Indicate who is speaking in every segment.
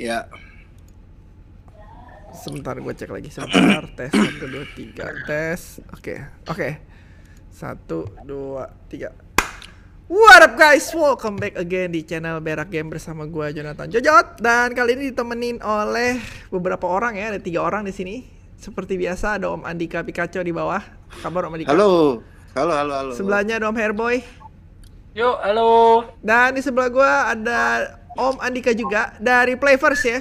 Speaker 1: Ya.
Speaker 2: Sebentar gue cek lagi sebentar. tes satu dua tiga tes. Oke oke. Satu dua tiga. What up guys, welcome back again di channel Berak Game bersama gue Jonathan Jojot dan kali ini ditemenin oleh beberapa orang ya, ada tiga orang di sini. Seperti biasa ada Om Andika Pikachu di bawah. Kabar Om Andika?
Speaker 1: Halo. Halo, halo, halo.
Speaker 2: Sebelahnya ada Om Hairboy
Speaker 3: Yuk, halo.
Speaker 2: dan di sebelah gue ada Om Andika juga dari Playverse ya.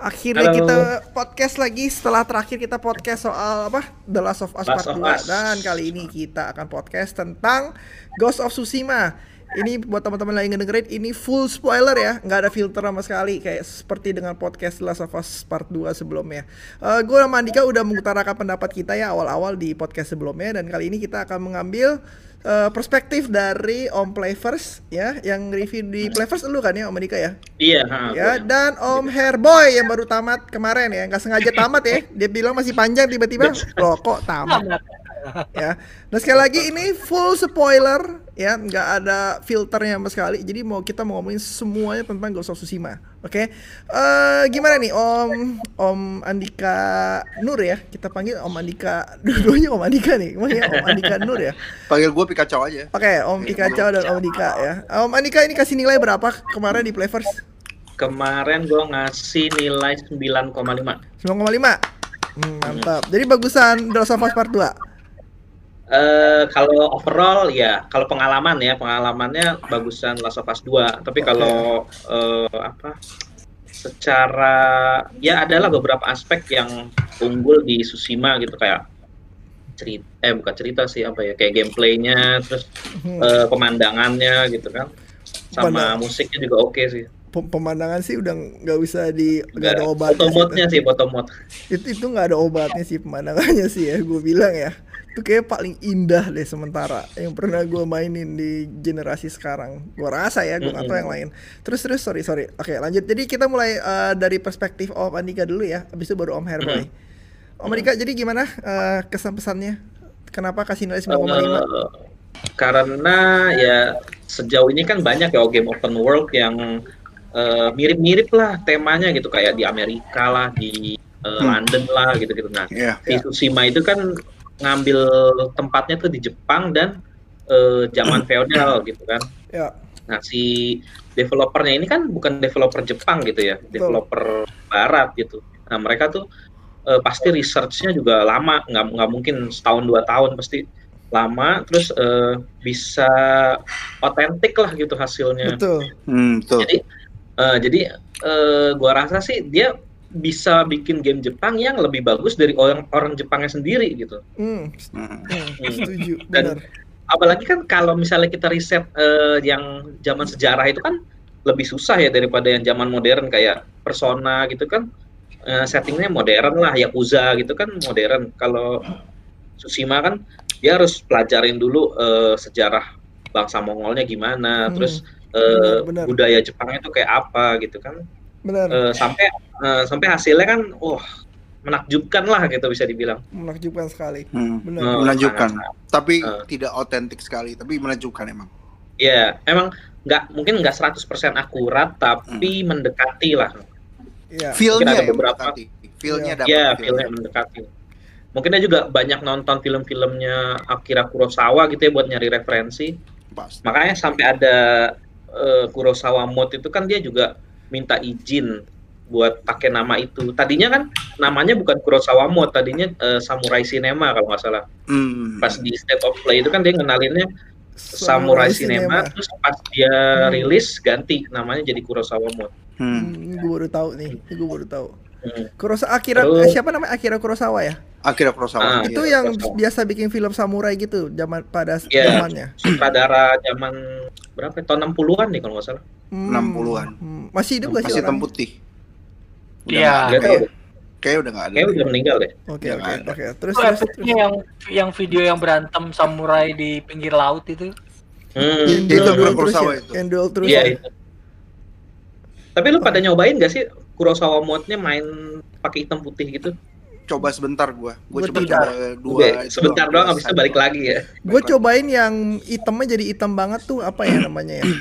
Speaker 2: Akhirnya
Speaker 3: Halo.
Speaker 2: kita podcast lagi setelah terakhir kita podcast soal apa The Last of Us Part
Speaker 3: of
Speaker 2: 2
Speaker 3: Us.
Speaker 2: dan kali ini kita akan podcast tentang Ghost of Tsushima. Ini buat teman-teman yang ngedengerin ini full spoiler ya, nggak ada filter sama sekali kayak seperti dengan podcast The Last of Us Part 2 sebelumnya. Eh gue sama Andika udah mengutarakan pendapat kita ya awal-awal di podcast sebelumnya dan kali ini kita akan mengambil eh, perspektif dari Om Playverse ya, yang review di Playverse lu kan ya Om Andika ya?
Speaker 3: Iya, ha,
Speaker 2: Ya,
Speaker 3: gue.
Speaker 2: dan Om Hairboy yang baru tamat kemarin ya, nggak sengaja tamat ya. Dia bilang masih panjang tiba-tiba, loh kok tamat ya. Nah sekali lagi ini full spoiler ya, nggak ada filternya sama sekali. Jadi mau kita mau ngomongin semuanya tentang Ghost of Tsushima. Oke, Eh gimana nih Om Om Andika Nur ya? Kita panggil Om Andika, dua-duanya Om Andika nih, emang ya Om Andika Nur ya.
Speaker 1: Panggil gue Pikachu aja.
Speaker 2: Oke, Om Pikachu dan Om Andika ya. Om Andika ini kasih nilai berapa kemarin di Playverse?
Speaker 3: Kemarin gue ngasih nilai 9,5.
Speaker 2: 9,5 hmm, Mantap Jadi bagusan Us Part 2
Speaker 3: Eh kalau overall ya, kalau pengalaman ya, pengalamannya bagusan Last of Us 2. Tapi kalau eh, apa? Secara ya adalah beberapa aspek yang unggul di Tsushima gitu kayak cerita eh bukan cerita sih apa ya kayak gameplaynya terus
Speaker 2: Hmm.
Speaker 3: eh, pemandangannya gitu kan sama
Speaker 2: Pemandang-
Speaker 3: musiknya juga oke sih
Speaker 2: Pem- Pemandangan sih udah nggak bisa di nggak ada obatnya
Speaker 3: foto
Speaker 2: sih.
Speaker 3: sih foto mode
Speaker 2: Itu itu nggak ada obatnya sih pemandangannya sih ya Gue bilang ya Itu kayak paling indah deh sementara Yang pernah gue mainin di generasi sekarang. Gue rasa ya gue nggak tahu yang lain. Terus terus sorry sorry. Oke lanjut. Jadi kita mulai eh, dari perspektif Om Andika dulu ya. Abis itu baru Om Hairboy Om Andika jadi gimana eh, kesan-pesannya? Kenapa kasih nilai 9,5
Speaker 3: Eh, karena ya sejauh ini kan banyak ya game open world yang mirip-mirip lah temanya gitu. Kayak di Amerika lah di eh,
Speaker 1: Hmm.
Speaker 3: London lah gitu-gitu. Nah
Speaker 1: Iya.
Speaker 3: di Tsushima itu kan ngambil tempatnya tuh di Jepang dan eh, zaman feodal gitu kan.
Speaker 2: Ya.
Speaker 3: Nah si developernya ini kan bukan developer Jepang gitu ya developer Barat gitu. Nah mereka tuh eh, pasti researchnya juga lama nggak nggak mungkin setahun dua tahun pasti lama terus eh, bisa otentik lah gitu hasilnya.
Speaker 2: Betul.
Speaker 1: Hmm, betul.
Speaker 3: jadi eh, jadi eh, gua rasa sih dia bisa bikin game Jepang yang lebih bagus dari orang orang Jepangnya sendiri gitu.
Speaker 2: Hmm,
Speaker 1: Hmm.
Speaker 2: hmm, setuju.
Speaker 3: Dan-
Speaker 2: benar.
Speaker 3: apalagi kan kalau misalnya kita riset eh, yang zaman sejarah itu kan lebih susah ya daripada yang zaman modern kayak Persona gitu kan eh, settingnya modern lah Yakuza gitu kan modern. Kalau Tsushima kan dia harus pelajarin dulu eh, sejarah bangsa Mongolnya gimana
Speaker 2: Hmm,
Speaker 3: terus eh,
Speaker 2: benar, benar.
Speaker 3: budaya Jepangnya itu kayak apa gitu kan
Speaker 2: benar
Speaker 3: Eh, sampai eh, sampai hasilnya kan wah menakjubkan lah gitu bisa dibilang
Speaker 2: menakjubkan sekali
Speaker 1: Hmm.
Speaker 2: benar
Speaker 3: Eh,
Speaker 1: Menakjubkan.
Speaker 3: sangat-
Speaker 1: Tapi
Speaker 3: Eh.
Speaker 1: tidak otentik sekali, tapi menakjubkan emang.
Speaker 3: Ya, emang nggak mungkin nggak 100% akurat, tapi mendekati lah.
Speaker 2: Iya.
Speaker 1: Feel-nya
Speaker 3: ada beberapa.
Speaker 1: mendekati. Feel-nya
Speaker 2: Iya.
Speaker 1: dapat.
Speaker 3: Ya,
Speaker 1: feel-nya.
Speaker 3: filmnya mendekati. Mungkin dia juga banyak nonton film-filmnya Akira Kurosawa gitu ya buat nyari referensi.
Speaker 1: Pasti.
Speaker 3: Makanya sampai ada eh, Kurosawa mode itu kan dia juga minta izin buat pakai nama itu. Tadinya kan namanya bukan Kurosawa mode, tadinya eh, Samurai Cinema kalau nggak salah.
Speaker 1: Hmm.
Speaker 3: Pas di State of Play itu kan dia ngenalinnya Samurai, Cinema, terus pas dia
Speaker 2: Hmm.
Speaker 3: rilis ganti namanya jadi Kurosawa mode.
Speaker 1: Hmm.
Speaker 2: Hmm, gue baru tahu nih, gue baru tahu.
Speaker 3: Hmm.
Speaker 2: Kurosawa Akira
Speaker 3: Terus-
Speaker 2: eh, siapa namanya Akira Kurosawa ya?
Speaker 1: Akhirnya Kurosawa.
Speaker 3: Ah,
Speaker 2: itu
Speaker 1: iya.
Speaker 2: yang
Speaker 3: Kurosawa.
Speaker 2: biasa bikin film samurai gitu zaman pada
Speaker 3: Iya.
Speaker 2: zamannya.
Speaker 3: Sutradara zaman berapa? Tahun 60-an nih kalau nggak salah.
Speaker 2: Hmm,
Speaker 1: 60-an.
Speaker 2: hmm. Masih hidup gak sih
Speaker 1: Masih hitam putih.
Speaker 4: Iya.
Speaker 1: nggak
Speaker 3: Nggak
Speaker 1: ya?
Speaker 3: deh.
Speaker 1: Kayaknya udah nggak ada.
Speaker 3: Kayaknya udah meninggal deh.
Speaker 2: Oke oke
Speaker 1: nggak
Speaker 2: oke. Terus
Speaker 4: Itu
Speaker 2: terus. terus.
Speaker 4: yang yang video yang berantem samurai di pinggir laut itu.
Speaker 3: Hmm.
Speaker 2: Yang
Speaker 1: Itu
Speaker 2: duel-
Speaker 1: Kurosawa
Speaker 2: ya?
Speaker 1: itu.
Speaker 2: Yang duel terus.
Speaker 3: Iya
Speaker 2: ya?
Speaker 3: itu. Tapi lu pada nyobain gak sih Kurosawa mode-nya main pakai hitam putih gitu?
Speaker 1: Coba sebentar gua. Gua
Speaker 2: Gua
Speaker 1: coba dua. Itu
Speaker 3: sebentar doang habis itu balik lagi ya.
Speaker 2: Gue cobain yang hitamnya jadi hitam banget tuh apa ya namanya ya?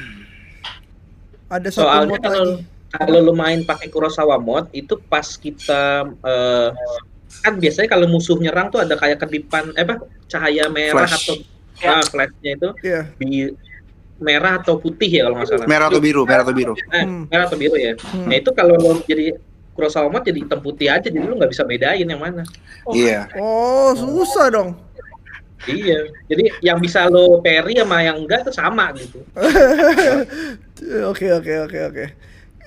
Speaker 2: Ada satu
Speaker 3: Soalnya
Speaker 2: mod
Speaker 3: kalau
Speaker 2: lagi.
Speaker 3: kalau lu main pakai Kurosawa mod itu pas kita eh, kan biasanya kalau musuh nyerang tuh ada kayak kedipan eh apa cahaya merah
Speaker 1: Flash.
Speaker 3: atau
Speaker 4: Ya.
Speaker 3: ah, flashnya itu
Speaker 2: Iya.
Speaker 3: di merah atau putih ya kalau nggak salah.
Speaker 1: Merah atau biru, merah atau biru.
Speaker 3: Eh,
Speaker 2: Hmm.
Speaker 3: merah atau biru ya.
Speaker 2: Hmm.
Speaker 3: Nah itu kalau lo jadi Kurosawa mod jadi hitam putih aja jadi lu nggak bisa bedain yang mana.
Speaker 1: Iya.
Speaker 2: Oh, susah dong.
Speaker 3: Iya. Jadi yang bisa lo parry sama yang enggak tuh sama gitu.
Speaker 2: Oke oke oke oke.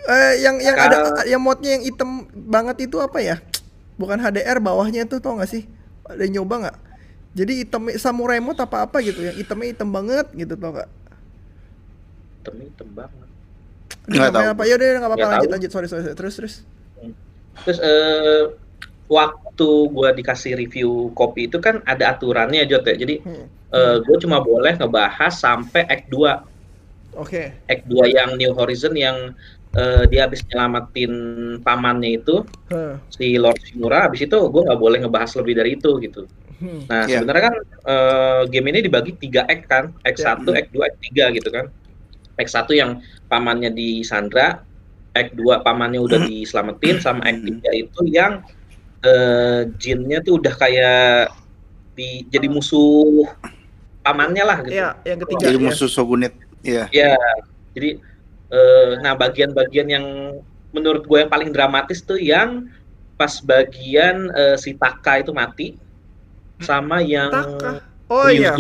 Speaker 2: Eh yang yang ada yang modnya yang hitam banget itu apa ya? Bukan HDR bawahnya tuh tau gak sih? Ada nyoba nggak? Jadi hitam samurai mode apa apa gitu yang hitamnya hitam banget gitu tau gak?
Speaker 3: Hitam hitam banget.
Speaker 1: Nggak tahu.
Speaker 2: apa? Ya udah nggak apa-apa
Speaker 3: Nggak
Speaker 2: lanjut
Speaker 3: tahu.
Speaker 2: lanjut sorry sorry sorry. terus terus.
Speaker 3: Terus eh, waktu gua dikasih review kopi itu kan ada aturannya Jot ya. Jadi
Speaker 2: Hmm.
Speaker 3: eh, gue cuma boleh ngebahas sampai Act 2.
Speaker 2: Oke.
Speaker 3: Act 2 yang New Horizon yang eh, dia habis nyelamatin pamannya itu
Speaker 2: Huh.
Speaker 3: si Lord Shimura habis itu gue nggak boleh ngebahas lebih dari itu gitu.
Speaker 2: Hmm.
Speaker 3: Nah,
Speaker 1: Iya.
Speaker 3: sebenarnya kan eh, game ini dibagi 3 act kan, act
Speaker 2: Iya.
Speaker 3: 1, act 2, act 3 gitu kan. Act 1 yang pamannya di Sandra, act 2 pamannya udah diselamatin sama act 3 itu yang eh jinnya tuh udah kayak di jadi musuh pamannya lah gitu.
Speaker 2: Iya, yang ketiga.
Speaker 1: Jadi
Speaker 2: ya.
Speaker 1: musuh Shogunate. Iya.
Speaker 3: Ya, jadi eh, nah bagian-bagian yang menurut gue yang paling dramatis tuh yang pas bagian eh, si Taka itu mati sama yang
Speaker 2: Taka. Oh iya.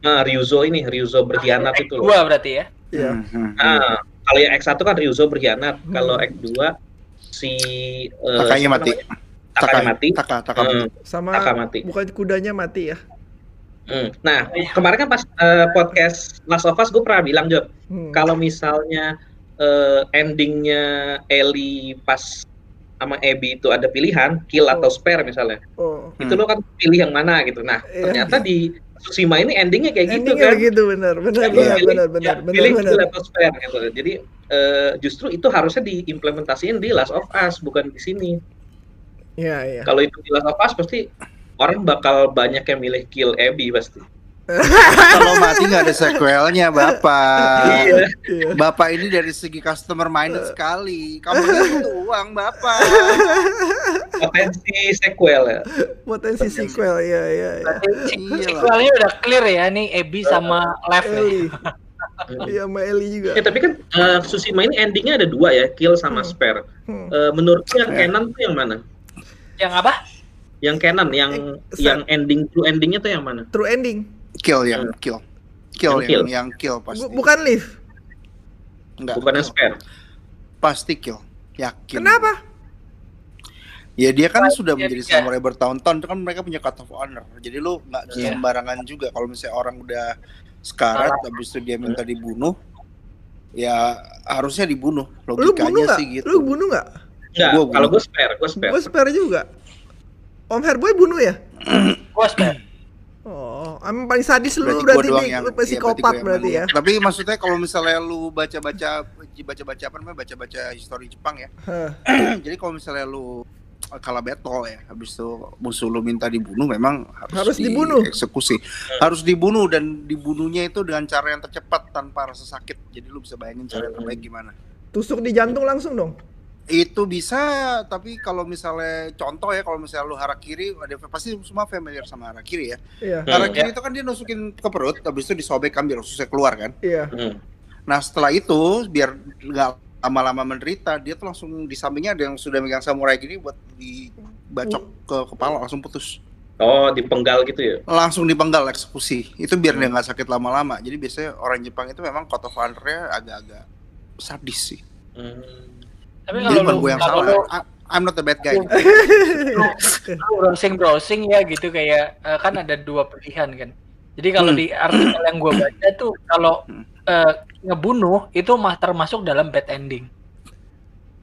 Speaker 3: Nah, Ryuzo ini Ryuzo berkhianat itu loh.
Speaker 4: Dua berarti ya.
Speaker 2: Iya.
Speaker 1: Hmm, hmm, hmm.
Speaker 3: Nah, kalau yang X1 kan Ryuzo berkhianat,
Speaker 2: Hmm.
Speaker 3: kalau X2 si eh,
Speaker 1: Takanya mati.
Speaker 3: Takanya mati.
Speaker 1: Taka, Taka
Speaker 3: Hmm.
Speaker 2: Sama
Speaker 3: Taka mati.
Speaker 2: bukan kudanya mati ya.
Speaker 3: Hmm. Nah, kemarin kan pas eh, podcast Last of Us gue pernah bilang Jod,
Speaker 2: Hmm.
Speaker 3: kalau misalnya eh, endingnya Ellie pas sama Abby itu ada pilihan kill atau spare misalnya,
Speaker 2: Oh.
Speaker 3: itu lo kan pilih yang mana gitu. Nah,
Speaker 2: Iya.
Speaker 3: ternyata di Tsushima ini endingnya kayak gitu
Speaker 2: Endingnya
Speaker 3: kan.
Speaker 2: begitu benar, benar, benar,
Speaker 3: pilih-
Speaker 2: benar, benar, benar,
Speaker 3: pilih
Speaker 2: benar.
Speaker 3: spare gitu. Jadi eh, justru itu harusnya diimplementasiin di Last of Us bukan di sini.
Speaker 2: Iya, iya.
Speaker 3: Kalau itu di Last of Us pasti orang bakal banyak yang milih kill Abby pasti.
Speaker 1: Kalau mati nggak ada sequelnya, Bapak.
Speaker 3: Iya.
Speaker 2: Iya.
Speaker 1: Bapak ini dari segi customer minded sekali. Kamu butuh uang, Bapak.
Speaker 3: Potensi sequel ya.
Speaker 2: Potensi sequel, iya, iya, iya.
Speaker 4: Si-
Speaker 1: Iya lah.
Speaker 4: sequelnya udah clear ya nih Abby sama Lev nih.
Speaker 2: Ellie. Iya, sama Ellie juga.
Speaker 3: Ya tapi kan eh, Tsushima ini endingnya ada dua ya, kill sama
Speaker 2: Hmm.
Speaker 3: spare.
Speaker 2: Hmm.
Speaker 3: Eh, menurut lu yang
Speaker 1: Ya.
Speaker 3: canon tuh yang mana?
Speaker 4: Yang apa?
Speaker 3: Yang canon, yang
Speaker 2: Eh,
Speaker 3: yang ending true endingnya tuh yang mana?
Speaker 2: True ending.
Speaker 1: Kill yang kill. Kill
Speaker 3: Yang kill.
Speaker 1: yang yang kill pasti.
Speaker 2: Bu- bukan live.
Speaker 1: Enggak.
Speaker 3: Bukan yang
Speaker 1: kill.
Speaker 3: spare.
Speaker 1: Pasti kill. Yakin.
Speaker 2: Kenapa?
Speaker 1: Ya dia kan sudah
Speaker 4: iya,
Speaker 1: menjadi samurai bertahun-tahun kan mereka punya cut of honor. Jadi lu nggak bisa
Speaker 3: Iya.
Speaker 1: sembarangan juga kalau misalnya orang udah sekarat habis itu dia minta dibunuh ya harusnya dibunuh.
Speaker 2: Lu
Speaker 1: Logikanya
Speaker 2: bunuh nggak?
Speaker 1: sih gitu.
Speaker 2: Lu bunuh nggak?
Speaker 3: Enggak,
Speaker 1: Gua
Speaker 3: kalau
Speaker 1: bunuh.
Speaker 3: gue spare, gue spare.
Speaker 2: Gue spare juga. Om Herboy bunuh ya?
Speaker 4: Gua spare.
Speaker 2: Am paling sadis lu
Speaker 1: Berarti
Speaker 2: berarti, nih,
Speaker 1: yang
Speaker 2: lu
Speaker 1: iya,
Speaker 2: psikopat
Speaker 1: gua yang
Speaker 2: berarti ya.
Speaker 1: Tapi maksudnya kalau misalnya lu baca-baca baca-baca apa namanya baca-baca histori Jepang ya. Jadi kalau misalnya lu kalah battle ya, habis itu musuh lu minta dibunuh memang harus,
Speaker 2: Harus dibunuh.
Speaker 1: dieksekusi. Harus dibunuh dan dibunuhnya itu dengan cara yang tercepat tanpa rasa sakit. Jadi lu bisa bayangin cara yang terbaik gimana.
Speaker 2: Tusuk di jantung langsung dong.
Speaker 1: Itu bisa, tapi kalau misalnya contoh ya, kalau misalnya lu harakiri, ada pasti semua familiar sama harakiri ya.
Speaker 2: Iya,
Speaker 3: Hmm,
Speaker 1: Harakiri itu kan dia nusukin ke perut, habis itu disobek ambil ususnya keluar kan.
Speaker 2: iya.
Speaker 3: Hmm.
Speaker 1: Nah setelah itu biar nggak lama-lama menderita, dia tuh langsung di sampingnya ada yang sudah megang samurai gini buat dibacok ke kepala langsung putus,
Speaker 3: Oh, dipenggal gitu ya?
Speaker 1: langsung dipenggal eksekusi. Itu biar dia nggak sakit lama-lama. Jadi biasanya orang Jepang itu memang honor-nya agak-agak sadis sih.
Speaker 3: Hmm.
Speaker 4: Tapi
Speaker 1: Jadi
Speaker 4: kalau
Speaker 1: bukan gue yang
Speaker 4: kalau
Speaker 1: salah.
Speaker 4: lu,
Speaker 1: I'm not the bad guy.
Speaker 4: lu browsing browsing ya gitu kayak eh, kan ada dua pilihan kan. Jadi kalau
Speaker 1: Hmm.
Speaker 4: di artikel yang gua baca tuh kalau
Speaker 1: Hmm.
Speaker 4: eh, ngebunuh itu mah termasuk dalam bad ending.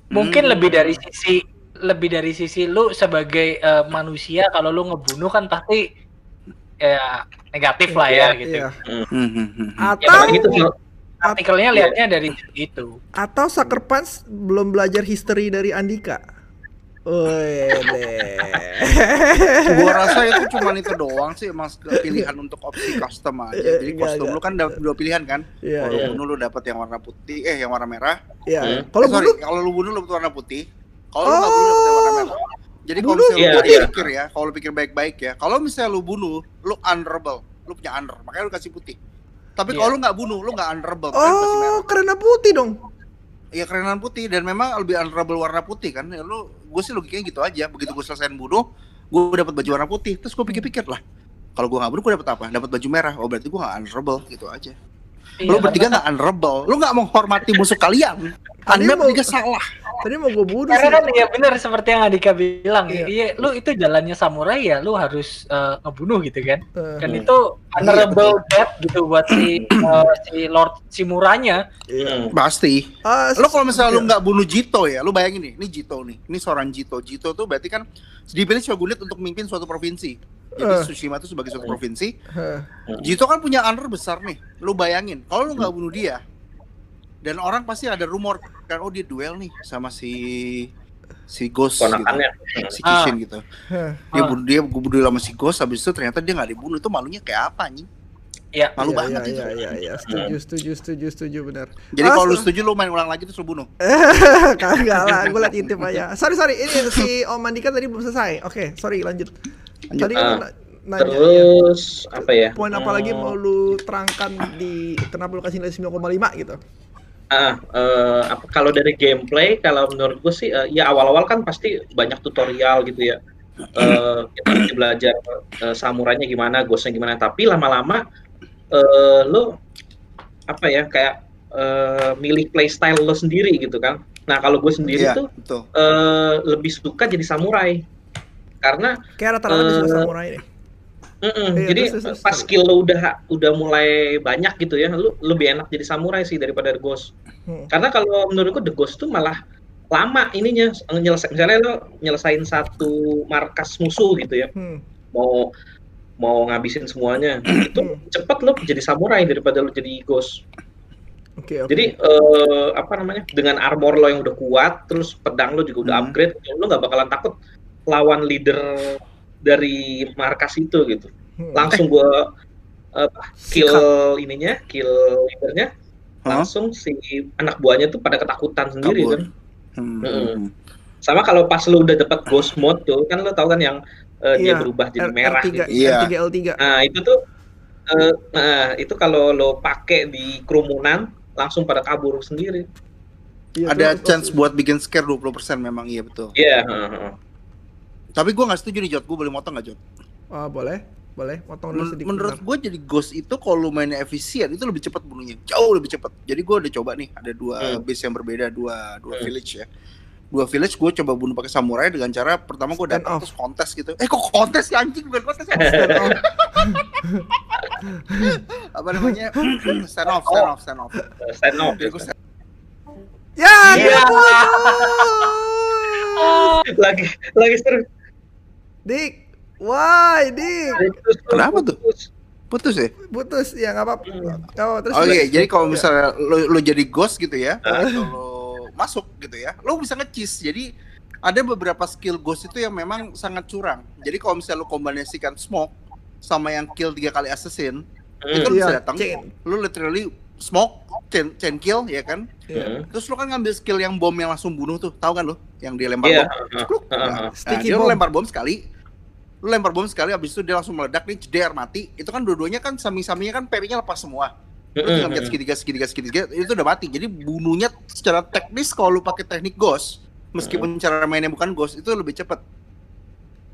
Speaker 4: Mungkin
Speaker 1: Hmm.
Speaker 4: lebih dari sisi lebih dari sisi lu sebagai eh, manusia kalau lu ngebunuh kan pasti ya negatif lah ya
Speaker 2: Iya,
Speaker 4: gitu.
Speaker 2: iya.
Speaker 1: Hmm, hmm, hmm.
Speaker 3: Ya
Speaker 2: Atau
Speaker 3: paling gitu.
Speaker 4: Artikelnya lihatnya dari situ.
Speaker 2: atau Sucker Punch belum belajar history dari Andika. Wede.
Speaker 1: gua rasa itu cuma itu doang sih mas pilihan untuk opsi custom aja jadi
Speaker 2: Enggak,
Speaker 1: kostum
Speaker 2: enggak.
Speaker 1: lu kan dapat dua pilihan kan
Speaker 2: Iya,
Speaker 1: kalau
Speaker 3: iya.
Speaker 1: lu bunuh lu dapat yang warna putih eh yang warna merah
Speaker 2: Iya.
Speaker 3: Hmm.
Speaker 2: Kalau
Speaker 1: Eh, sorry,
Speaker 2: bunuh
Speaker 1: kalau lu bunuh lu dapat warna putih kalau lu nggak bunuh lu dapat warna merah jadi kalau misalnya
Speaker 3: Iya,
Speaker 1: lu
Speaker 3: iya.
Speaker 1: pikir ya kalau lu pikir baik-baik ya kalau misalnya lu bunuh lu honorable lu punya honor makanya lu kasih putih tapi
Speaker 4: Iya.
Speaker 1: kalau lu nggak bunuh lu nggak honorable merah
Speaker 2: Oh, karena putih dong.
Speaker 1: Iya kerenan putih dan memang lebih honorable warna putih kan. Ya lu gue sih logikanya gitu aja. Begitu gue selesaiin bunuh, gue dapat baju warna putih. Terus gue pikir-pikir lah. Kalau gue nggak bunuh, gue dapat apa? Dapat baju merah. Oh berarti gue nggak honorable gitu aja.
Speaker 4: Iya,
Speaker 1: lu bertiga nggak honorable. Lu nggak menghormati musuh kalian. Anda
Speaker 2: mau-
Speaker 1: bertiga salah.
Speaker 2: Tadi mau gue bunuh
Speaker 4: Karena
Speaker 2: sih.
Speaker 4: kan ya benar seperti yang Andika bilang,
Speaker 2: Iya.
Speaker 4: iya. lu itu jalannya samurai ya, lu harus eh, ngebunuh gitu kan.
Speaker 2: Eh,
Speaker 4: Dan itu honorable
Speaker 1: betul.
Speaker 4: death gitu buat si eh, si Lord Simuranya.
Speaker 3: Hmm.
Speaker 2: Iya.
Speaker 1: Pasti.
Speaker 2: Ah,
Speaker 1: Lu kalau misalnya lu
Speaker 2: iya.
Speaker 1: nggak bunuh Jito ya, lu bayangin nih, ini Jito nih, ini seorang Jito. Jito tuh berarti kan dipilih shogunate untuk memimpin suatu provinsi. Jadi
Speaker 2: Eh.
Speaker 1: Tsushima itu sebagai suatu provinsi,
Speaker 2: Heh.
Speaker 1: Jito kan punya honor besar nih. Lu bayangin, kalau lu nggak bunuh dia, dan orang pasti ada rumor kan, oh dia duel nih sama si si Ghost gitu,
Speaker 3: Ponakannya.
Speaker 1: si Kishin gitu.
Speaker 2: Heh.
Speaker 1: Dia
Speaker 4: Ah.
Speaker 1: bunuh dia gue bunuh sama si Ghost, habis itu ternyata dia nggak dibunuh. Itu malunya kayak apa nih?
Speaker 4: Iya.
Speaker 1: Malu
Speaker 2: Iya,
Speaker 1: banget
Speaker 2: iya,
Speaker 1: itu.
Speaker 2: Iya, iya, iya. Setuju, setuju, setuju, setuju, benar.
Speaker 1: Jadi
Speaker 2: Ah,
Speaker 1: kalau lu
Speaker 2: se-
Speaker 1: setuju lu main ulang lagi terus lu bunuh.
Speaker 2: Kagak lah, gue liat intip aja. Sorry, sorry, ini si Om Andika tadi belum selesai. Oke, sorry, lanjut.
Speaker 1: Lanjut.
Speaker 2: Tadi na- nanya ya.
Speaker 3: Terus apa ya?
Speaker 2: Poin apa lagi mau lu terangkan di kenapa lu kasih nilai 9,5 gitu?
Speaker 3: Ah, eh, apa kalau dari gameplay, kalau menurut gue sih, eh, ya awal-awal kan pasti banyak tutorial gitu ya. Eh, kita belajar eh, samurainya gimana, ghostnya gimana. Tapi lama-lama, eh, lo apa ya kayak eh, milih playstyle lo sendiri gitu kan. Nah kalau gue sendiri
Speaker 1: Iya,
Speaker 3: tuh
Speaker 1: betul.
Speaker 3: eh, lebih suka jadi samurai, karena
Speaker 2: Kayak rata-rata
Speaker 3: Eh,
Speaker 2: samurai deh.
Speaker 3: Mm-mm,
Speaker 2: Iya,
Speaker 3: jadi
Speaker 2: terus, terus,
Speaker 3: pas
Speaker 2: terus.
Speaker 3: skill lo udah udah mulai banyak gitu ya, lu lebih enak jadi samurai sih daripada the ghost.
Speaker 2: Hmm.
Speaker 3: Karena kalau menurutku the ghost tuh malah lama ininya nyelesai misalnya lo nyelesain satu markas musuh gitu ya,
Speaker 2: Hmm.
Speaker 3: mau mau ngabisin semuanya, itu
Speaker 2: Hmm.
Speaker 3: cepet lo jadi samurai daripada lo jadi ghost.
Speaker 2: Oke, oke.
Speaker 3: Jadi eh, apa namanya dengan armor lo yang udah kuat, terus pedang lo juga udah
Speaker 1: Hmm.
Speaker 3: upgrade, lo nggak bakalan takut lawan leader dari markas itu gitu
Speaker 2: Hmm.
Speaker 3: langsung gua uh, kill
Speaker 2: Sikat.
Speaker 3: ininya, kill leadernya,
Speaker 1: Hah?
Speaker 3: langsung si anak buahnya tuh pada ketakutan sendiri
Speaker 1: Kabur.
Speaker 3: kan.
Speaker 1: Hmm.
Speaker 3: Mm-mm. Sama kalau pas lu udah dapat ghost mode tuh, kan lu tahu kan yang uh, dia
Speaker 2: Iya,
Speaker 3: berubah jadi
Speaker 2: R-
Speaker 3: merah
Speaker 2: R3,
Speaker 3: gitu.
Speaker 1: Iya.
Speaker 2: R3, L3.
Speaker 3: Nah, itu tuh uh, nah, itu kalau lo pakai di kerumunan langsung pada kabur sendiri.
Speaker 2: Iya,
Speaker 1: Ada chance buat bikin scare 20% memang iya betul.
Speaker 3: Iya, heeh.
Speaker 1: Tapi gua nggak setuju nih Jot, gua boleh motong nggak Jot?
Speaker 2: Oh, boleh. Boleh, potong dulu
Speaker 1: Men-
Speaker 2: sedikit.
Speaker 1: menurut gue jadi ghost itu kalau lu mainnya efisien itu lebih cepat bunuhnya jauh lebih cepat jadi gue udah coba nih ada dua
Speaker 3: Hmm.
Speaker 1: base yang berbeda dua dua
Speaker 3: Hmm.
Speaker 1: village ya dua village gue coba bunuh pakai samurai dengan cara pertama gue datang terus kontes gitu eh kok kontes ya anjing bukan kontes ya apa namanya stand off stand off stand off
Speaker 3: Stand off.
Speaker 1: Jadi gua stand-
Speaker 2: Ya,
Speaker 4: Iya.
Speaker 2: gitu.
Speaker 3: lagi lagi seru.
Speaker 2: Dik, why, Dik?
Speaker 3: Putus,
Speaker 1: Kenapa tuh?
Speaker 3: putus.
Speaker 1: putus ya
Speaker 2: Putus, ya nggak apa-apa. Oh, terus
Speaker 1: oke
Speaker 2: terus.
Speaker 1: jadi kalau
Speaker 2: Ya.
Speaker 1: misalnya lo, lo jadi ghost gitu ya lo masuk gitu ya lo bisa nge-cheese jadi ada beberapa skill ghost itu yang memang sangat curang jadi kalau misalnya lo kombinasikan smoke sama yang kill tiga kali assassin itu
Speaker 3: Hmm.
Speaker 1: lo bisa
Speaker 2: Iya,
Speaker 1: datang
Speaker 2: chain.
Speaker 1: lo literally smoke chain, chain kill ya kan
Speaker 2: Iya.
Speaker 3: Hmm.
Speaker 1: terus lo kan ngambil skill yang bom yang langsung bunuh tuh tahu kan lo yang dia lempar
Speaker 3: Iya,
Speaker 1: bom
Speaker 3: heeh,
Speaker 1: Cekluk.
Speaker 3: heeh,
Speaker 1: Nah, nah,
Speaker 2: Sticky
Speaker 1: lo
Speaker 2: bomb.
Speaker 1: lempar bom sekali lo lempar bom sekali habis itu dia langsung meledak nih jeder mati itu kan dua-duanya kan samping-sampingnya kan PP-nya lepas semua lu tinggal lihat segitiga segitiga segitiga itu udah mati jadi bunuhnya secara teknis kalau lu pakai teknik ghost meskipun cara mainnya bukan ghost itu lebih cepet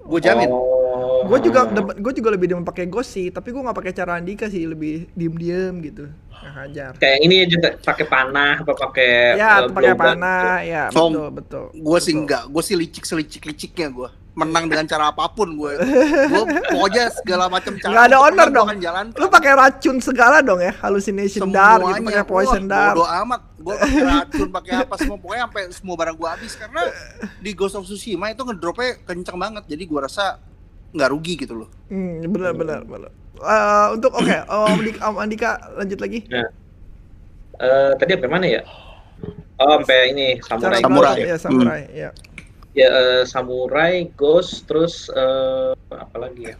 Speaker 1: gue jamin
Speaker 3: Oh.
Speaker 2: Gue juga gue juga lebih demen pakai ghost sih, tapi gue nggak pakai cara Andika sih, lebih diem-diem gitu. Nggak hajar.
Speaker 3: kayak ini juga pakai panah apa pakai
Speaker 2: Ya,
Speaker 3: eh,
Speaker 2: pakai panah, ya
Speaker 1: Song.
Speaker 2: betul betul.
Speaker 1: gue sih enggak gue sih licik selicik liciknya gue menang dengan cara apa pun gue gue pokoknya segala macam cara
Speaker 2: Nggak ada honor dong.
Speaker 1: jalan
Speaker 2: Lu pakai racun segala dong ya, hallucination dart gitu, pakai poison dart.
Speaker 1: bodo amat gue pakai racun pakai apa semua pokoknya sampai semua barang gue habis karena di Ghost of Tsushima itu ngedropnya kenceng banget jadi gue rasa nggak rugi gitu loh
Speaker 2: Hmm, benar benar benar. Eh, untuk oke, Om Andika, Om Andika lanjut lagi.
Speaker 3: Eh, tadi sampai mana ya oh sampai ini samurai
Speaker 2: Cara
Speaker 1: Samurai.
Speaker 2: ya samurai, ya.
Speaker 3: Ya eh, samurai, ghost, terus eh, apa lagi ya?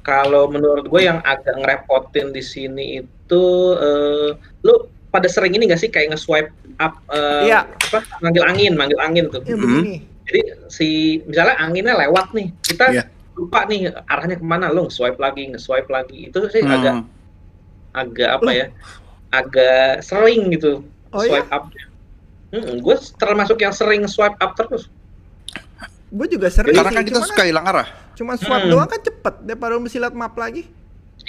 Speaker 3: Kalau menurut gue yang agak ngerepotin di sini itu eh, lu pada sering ini gak sih kayak nge-swipe up eh,
Speaker 2: Iya.
Speaker 3: apa manggil angin, manggil angin tuh.
Speaker 2: Ya
Speaker 1: Mhm.
Speaker 2: begini.
Speaker 3: Jadi si misalnya anginnya lewat nih, kita
Speaker 1: Iya.
Speaker 3: lupa nih arahnya ke mana, lo nge-swipe lagi, nge-swipe lagi. Itu sih
Speaker 1: Hmm.
Speaker 3: agak agak apa ya? Agak sering gitu
Speaker 2: Oh, iya?
Speaker 3: swipe up. Hmm, gue termasuk yang sering swipe up terus.
Speaker 2: Gue juga sering
Speaker 1: Karena kan kita
Speaker 2: cuman
Speaker 1: suka hilang arah.
Speaker 2: Cuma swipe
Speaker 3: Hmm.
Speaker 2: doang kan cepet daripada lihat map lagi.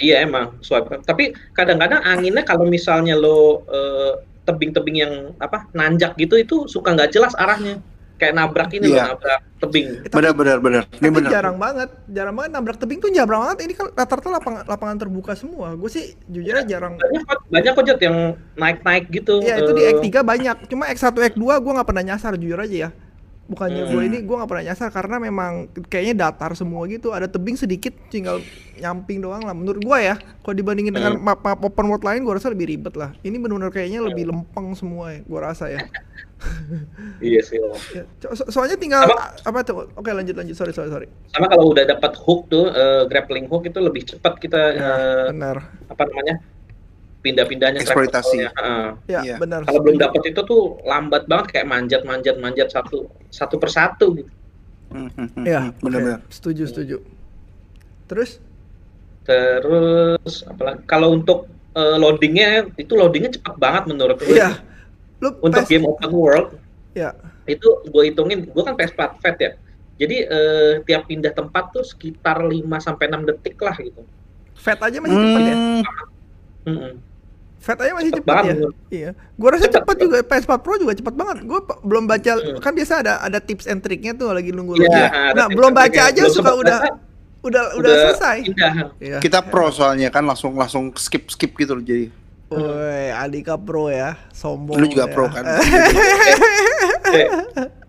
Speaker 3: Iya emang up. Tapi kadang-kadang anginnya kalau misalnya lo eh, tebing-tebing yang apa nanjak gitu itu suka nggak jelas arahnya. Kayak nabrak ini
Speaker 1: Iya.
Speaker 3: loh, nabrak tebing.
Speaker 2: Eh, tapi-
Speaker 1: Benar benar benar. Ini
Speaker 2: Tapi
Speaker 1: benar.
Speaker 2: jarang banget, jarang banget nabrak tebing tuh jarang banget. Ini kan rata-rata lapangan, lapangan terbuka semua. Gue sih jujur aja jarang.
Speaker 3: Banyak kok, banyak kok Jod, yang naik-naik gitu.
Speaker 2: Iya itu di
Speaker 3: eh,
Speaker 2: Act 3 banyak. Cuma Act 1 Act 2 gue nggak pernah nyasar jujur aja ya. Bukannya gue
Speaker 1: Hmm.
Speaker 2: ini gue nggak pernah nyasar karena memang kayaknya datar semua gitu. Ada tebing sedikit tinggal nyamping doang lah. Menurut gue ya. Kalau dibandingin dengan
Speaker 3: Hmm.
Speaker 2: map, map open world lain gue rasa lebih ribet lah. Ini benar-benar kayaknya lebih lempeng semua ya. Gue rasa ya.
Speaker 3: Iya sih.
Speaker 2: Ya, so- so- soalnya tinggal
Speaker 3: Apa?
Speaker 2: apa tuh? Oke lanjut lanjut. Sorry sorry sorry.
Speaker 3: Sama kalau udah dapat hook tuh, eh, grappling hook itu lebih cepat kita
Speaker 2: Ya,
Speaker 3: eh,
Speaker 2: benar.
Speaker 3: apa namanya pindah-pindahnya
Speaker 1: Eksploitasi.
Speaker 3: travelnya. Heeh.
Speaker 2: Ya
Speaker 1: Iya.
Speaker 2: benar.
Speaker 3: Kalau belum dapat itu tuh lambat banget kayak manjat-manjat manjat satu satu persatu gitu.
Speaker 1: Hmm, hmm, hmm,
Speaker 2: Ya,
Speaker 1: hmm, benar
Speaker 2: oke.
Speaker 1: benar.
Speaker 2: Setuju, setuju. Terus?
Speaker 3: Terus apalagi kalau untuk eh, loadingnya itu loadingnya cepat banget menurut gue.
Speaker 2: Iya. Lu
Speaker 3: Untuk
Speaker 2: PS
Speaker 3: game open world
Speaker 2: Ya.
Speaker 3: itu gue hitungin, gue kan PS4 Fat ya. Jadi eh, tiap pindah tempat tuh sekitar 5 sampai 6 detik lah gitu.
Speaker 2: Fat aja masih ya?
Speaker 1: Hmm,
Speaker 3: Mm-mm.
Speaker 2: Fat aja masih
Speaker 3: Cepet
Speaker 2: cepet ya? Iya. Gua rasa
Speaker 3: Cepet,
Speaker 2: cepet juga PS4 Pro juga cepet banget. Gua belum baca
Speaker 3: Hmm.
Speaker 2: kan biasa ada ada tips and triknya tuh lagi nunggu
Speaker 3: Iya,
Speaker 2: loading.
Speaker 3: ada
Speaker 2: Nah, belum baca aja
Speaker 3: Belum
Speaker 2: suka udah
Speaker 3: baca,
Speaker 2: udah udah selesai. Iya.
Speaker 1: kita pro soalnya kan langsung langsung skip skip gitu loh jadi.
Speaker 2: Woi, Adika Pro ya, sombong.
Speaker 1: Lu juga
Speaker 2: ya.
Speaker 1: pro kan.
Speaker 3: Eh,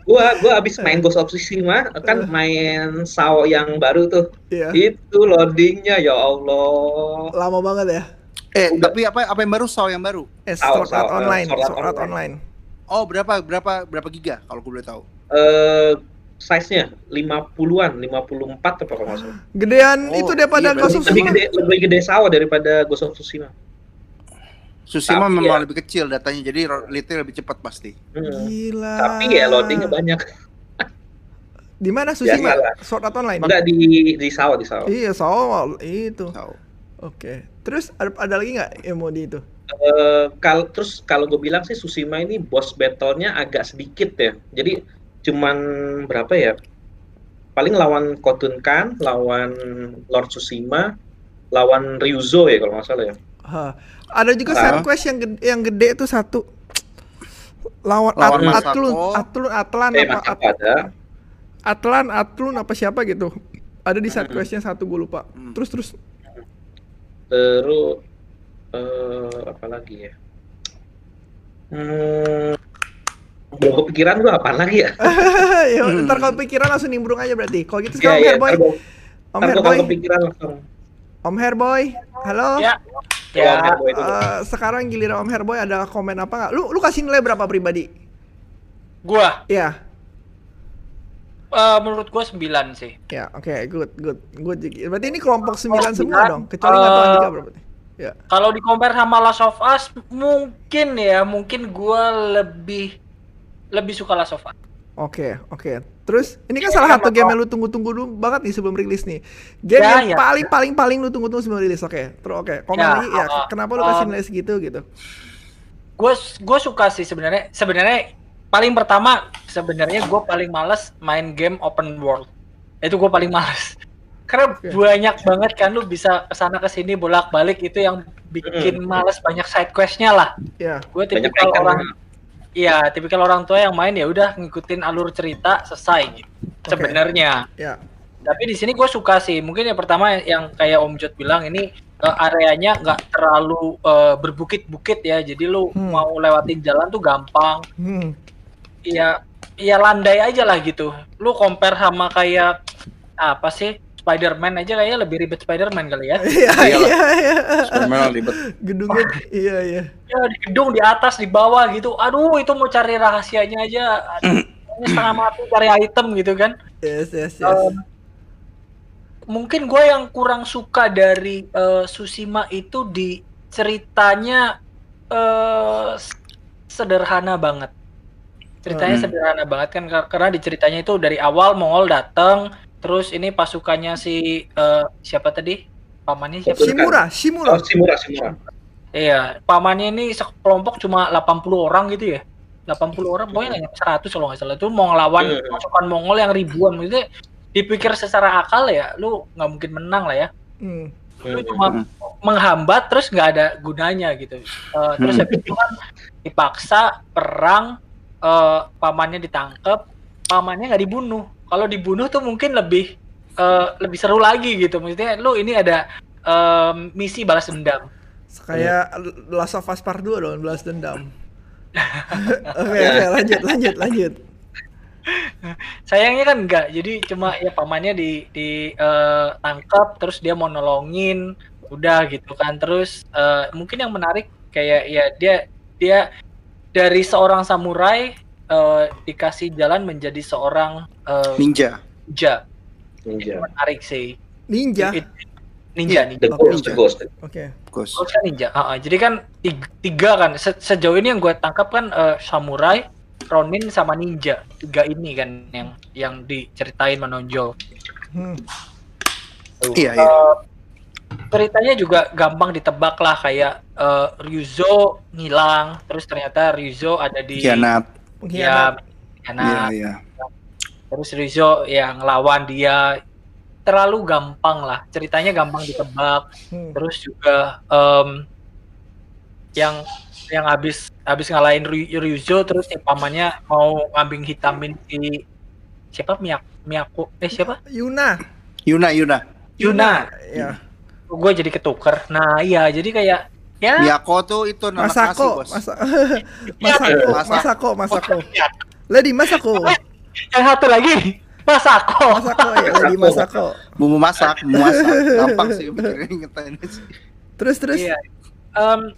Speaker 3: gua gua abis main Ghost of Tsushima kan main SAO yang baru tuh.
Speaker 2: Iya.
Speaker 3: Itu loadingnya ya Allah.
Speaker 2: Lama banget ya.
Speaker 1: Eh, tapi apa apa yang baru saw yang baru?
Speaker 2: Eh, Sword Online,
Speaker 3: Sword Art
Speaker 2: Sword Art
Speaker 3: Online.
Speaker 2: Online.
Speaker 1: Oh, berapa berapa berapa giga kalau gue boleh tahu?
Speaker 3: Eh size-nya 50-an, 54 apa kalau nggak salah.
Speaker 2: Gedean
Speaker 1: Oh,
Speaker 2: itu daripada
Speaker 1: iya,
Speaker 2: Ghost of
Speaker 1: berarti
Speaker 3: Lebih
Speaker 2: Tsushima.
Speaker 3: gede lebih gede SAO daripada Ghost of Tsushima.
Speaker 1: Tsushima
Speaker 3: Tapi
Speaker 1: memang
Speaker 3: ya-
Speaker 1: lebih kecil datanya, jadi readnya lebih cepat pasti.
Speaker 3: Hmm.
Speaker 2: Gila.
Speaker 3: Tapi ya loadingnya banyak.
Speaker 2: Di mana Tsushima?
Speaker 3: Biasalah.
Speaker 2: Sword Art Online.
Speaker 3: Enggak di di SAO di SAO.
Speaker 2: Iya, soal itu.
Speaker 1: Tahu.
Speaker 2: Oke. Terus ada, ada lagi nggak yang mau di itu?
Speaker 3: Eh, kalau terus kalau gue bilang sih Tsushima ini boss battle-nya agak sedikit ya. Jadi cuman berapa ya? Paling lawan Khotun Khan, lawan Lord Tsushima, lawan Ryuzo ya kalau nggak salah ya.
Speaker 2: Hah. Ada juga
Speaker 1: Ah.
Speaker 2: side quest yang gede, yang gede tuh satu. Lawan,
Speaker 1: Lawan
Speaker 2: At-. Atlun, Atlun, Atlan
Speaker 3: Eh,
Speaker 2: apa
Speaker 3: Masako
Speaker 2: At-
Speaker 3: ada.
Speaker 2: Atlan, Atlun apa siapa gitu. Ada di side
Speaker 3: Hmm.
Speaker 2: questnya satu gue lupa.
Speaker 1: Hmm.
Speaker 2: Terus terus
Speaker 3: Terus eh apa lagi ya? Hmm, belum kepikiran gua apaan lagi ya?
Speaker 2: ya, ntar kalau pikiran langsung nimbrung aja berarti. Kalau gitu
Speaker 3: Iya,
Speaker 2: sekarang Om
Speaker 3: iya,
Speaker 2: Herboy,
Speaker 3: ntar gua-
Speaker 2: Om
Speaker 3: ntar gua
Speaker 2: Herboy,
Speaker 3: kalau kepikiran langsung.
Speaker 2: Om Herboy, halo.
Speaker 4: Ya. Ya.
Speaker 2: Eh, sekarang giliran Om Herboy ada komen apa nggak? Lu lu kasih nilai berapa pribadi?
Speaker 4: Gua
Speaker 2: Ya,
Speaker 4: eh, menurut gua 9 sih.
Speaker 2: ya, oke, good, good, good. Berarti ini kelompok 9
Speaker 4: Oh,
Speaker 2: semua
Speaker 4: sembilan.
Speaker 2: dong, kecuali nggak tahu
Speaker 4: Eh,
Speaker 2: Andika berapa. Ya,
Speaker 4: Kalau di compare sama Last of Us mungkin ya, mungkin gua lebih lebih suka Last of Us.
Speaker 2: oke, oke. Terus ini kan
Speaker 4: Iya,
Speaker 2: salah satu
Speaker 4: sama
Speaker 2: game yang lu tunggu-tunggu dulu banget nih sebelum rilis nih. Game
Speaker 4: Ya,
Speaker 2: yang
Speaker 4: ya.
Speaker 2: paling paling paling lu tunggu-tunggu sebelum rilis. Oke, terus oke. Komen
Speaker 4: Ya,
Speaker 2: lagi ya.
Speaker 4: uh,
Speaker 2: Kenapa lu kasih
Speaker 4: um,
Speaker 2: nilai segitu gitu?
Speaker 4: Gue gue suka sih sebenarnya. Sebenarnya paling pertama sebenarnya gue paling males main game open world. Itu gue paling males. Karena
Speaker 2: Oke.
Speaker 4: banyak banget kan lu bisa ke sana ke sini bolak-balik itu yang bikin males banyak side questnya lah.
Speaker 2: Ya,
Speaker 4: Gue tipikal orang Iya, tipikal orang tua yang main ya udah ngikutin alur cerita selesai gitu.
Speaker 2: Oke.
Speaker 4: Sebenarnya.
Speaker 2: ya.
Speaker 4: Tapi di sini gue suka sih. Mungkin yang pertama yang kayak Om Jod bilang ini eh, areanya nggak terlalu eh, berbukit-bukit ya. Jadi lu
Speaker 2: Hmm.
Speaker 4: mau lewatin jalan tuh gampang.
Speaker 2: Hmm.
Speaker 4: Iya, iya landai aja lah gitu. Lu compare sama kayak apa sih? Spider-Man aja kayaknya lebih ribet Spider-Man kali ya.
Speaker 2: Iya, iya, iya.
Speaker 1: Sebenarnya ribet.
Speaker 2: Gedungnya iya, iya.
Speaker 4: Ya di gedung di atas di bawah gitu. Aduh, itu mau cari rahasianya aja. Aduh, setengah mati cari item gitu kan.
Speaker 2: Yes, yes, yes.
Speaker 4: Um, mungkin gue yang kurang suka dari uh, Susima itu di ceritanya uh, sederhana banget. Ceritanya
Speaker 1: Hmm.
Speaker 4: sederhana banget kan kar- karena di ceritanya itu dari awal Mongol datang, terus ini pasukannya si uh, siapa tadi? Pamannya siapa?
Speaker 2: Shimura, Shimura.
Speaker 3: Oh, Shimura, Shimura.
Speaker 4: Iya, pamannya ini sekelompok cuma 80 orang gitu ya. 80 orang pokoknya nyampe 100 kalau nggak salah. Itu mau ngelawan
Speaker 3: Hmm.
Speaker 4: pasukan Mongol yang ribuan. Maksudnya dipikir secara akal ya, lu nggak mungkin menang lah ya.
Speaker 2: Hmm.
Speaker 4: Lu
Speaker 3: Hmm.
Speaker 4: cuma menghambat terus nggak ada gunanya gitu. Eh, terus
Speaker 1: Hmm.
Speaker 4: habis itu kan dipaksa perang, eh, pamannya ditangkap, pamannya nggak dibunuh. Kalau dibunuh tuh mungkin lebih eh, lebih seru lagi gitu. Maksudnya lu ini ada em, misi balas dendam.
Speaker 2: Kayak Last of Us Part 2 dong, balas dendam. Oke, oke, lanjut, lanjut, lanjut.
Speaker 4: sayangnya kan enggak jadi cuma ya pamannya di di eh, tangkap terus dia mau nolongin udah gitu kan terus eh, mungkin yang menarik kayak ya dia dia dari seorang samurai eh, dikasih jalan menjadi seorang eh,
Speaker 1: Ninja.
Speaker 4: ninja
Speaker 3: Ninja.
Speaker 4: menarik sih
Speaker 2: Ninja.
Speaker 4: It- ninja ninja
Speaker 3: The Ghost, The Ghost.
Speaker 2: Oke.
Speaker 1: Ghost.
Speaker 4: Ghost kan ninja Ah, ah. jadi kan tiga, tiga kan Se- sejauh ini yang gue tangkap kan eh, samurai Ronin sama ninja tiga ini kan yang yang diceritain menonjol
Speaker 2: Hmm.
Speaker 4: Tuh.
Speaker 1: Iya, iya.
Speaker 4: Eh, ceritanya juga gampang ditebak lah kayak eh, Ryuzo ngilang, terus ternyata Ryuzo ada di
Speaker 1: Kianat.
Speaker 4: ya,
Speaker 2: Pengkhianat.
Speaker 1: Iya,
Speaker 4: Nah,
Speaker 1: iya.
Speaker 4: terus Ryuzo yang lawan dia terlalu gampang lah, ceritanya gampang ditebak.
Speaker 2: Hmm.
Speaker 4: Terus juga em, yang yang habis habis ngalahin Ry- Ryuzo terus si pamannya mau ngambing hitamin si siapa Miyak Miyako eh siapa
Speaker 2: Yuna.
Speaker 1: Yuna, Yuna.
Speaker 4: Yuna
Speaker 2: Ya.
Speaker 4: gue jadi ketuker nah iya jadi kayak ya
Speaker 1: Miyako tuh itu nama kasih,
Speaker 2: Masako,
Speaker 1: Bos.
Speaker 2: Masa Masako,
Speaker 1: Masa-
Speaker 2: Masako, Masako. Lady Masako.
Speaker 4: yang satu lagi Masako
Speaker 2: Masako ya, Lady Masako.
Speaker 1: Bumbu masak, bumbu masak. Gampang sih mikirnya ingetin sih.
Speaker 2: Terus terus.
Speaker 4: Iya. Em,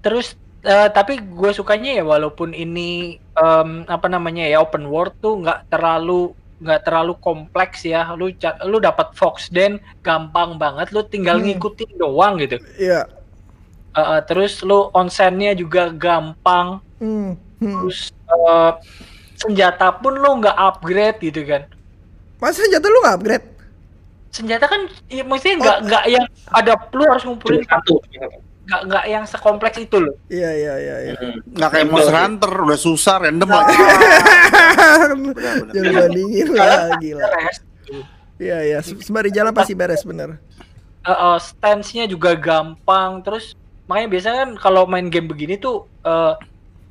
Speaker 4: terus eh, tapi gue sukanya ya walaupun ini em, apa namanya ya open world tuh nggak terlalu nggak terlalu kompleks ya lu lu dapat Fox Den gampang banget lu tinggal
Speaker 2: Hmm.
Speaker 4: ngikutin doang gitu
Speaker 2: Iya.
Speaker 4: Eh, eh, terus lu onsennya juga gampang
Speaker 2: Hmm. Hmm.
Speaker 4: terus eh, senjata pun lu nggak upgrade gitu kan
Speaker 2: Masa senjata lu nggak upgrade?
Speaker 4: senjata kan ya, maksudnya nggak
Speaker 2: Oh.
Speaker 4: nggak yang ada lu harus
Speaker 3: Cuma
Speaker 4: ngumpulin
Speaker 3: satu.
Speaker 4: nggak nggak yang sekompleks itu loh
Speaker 2: Iya iya iya iya.
Speaker 3: Hmm.
Speaker 1: Nggak kayak Monster Hunter, udah susah, random lagi. Benar, benar.
Speaker 2: Jangan bandingin lah gila. Iya iya, se- sembari jalan pasti beres bener.
Speaker 4: uh, uh, stance-nya juga gampang terus makanya biasanya kan kalau main game begini tuh uh,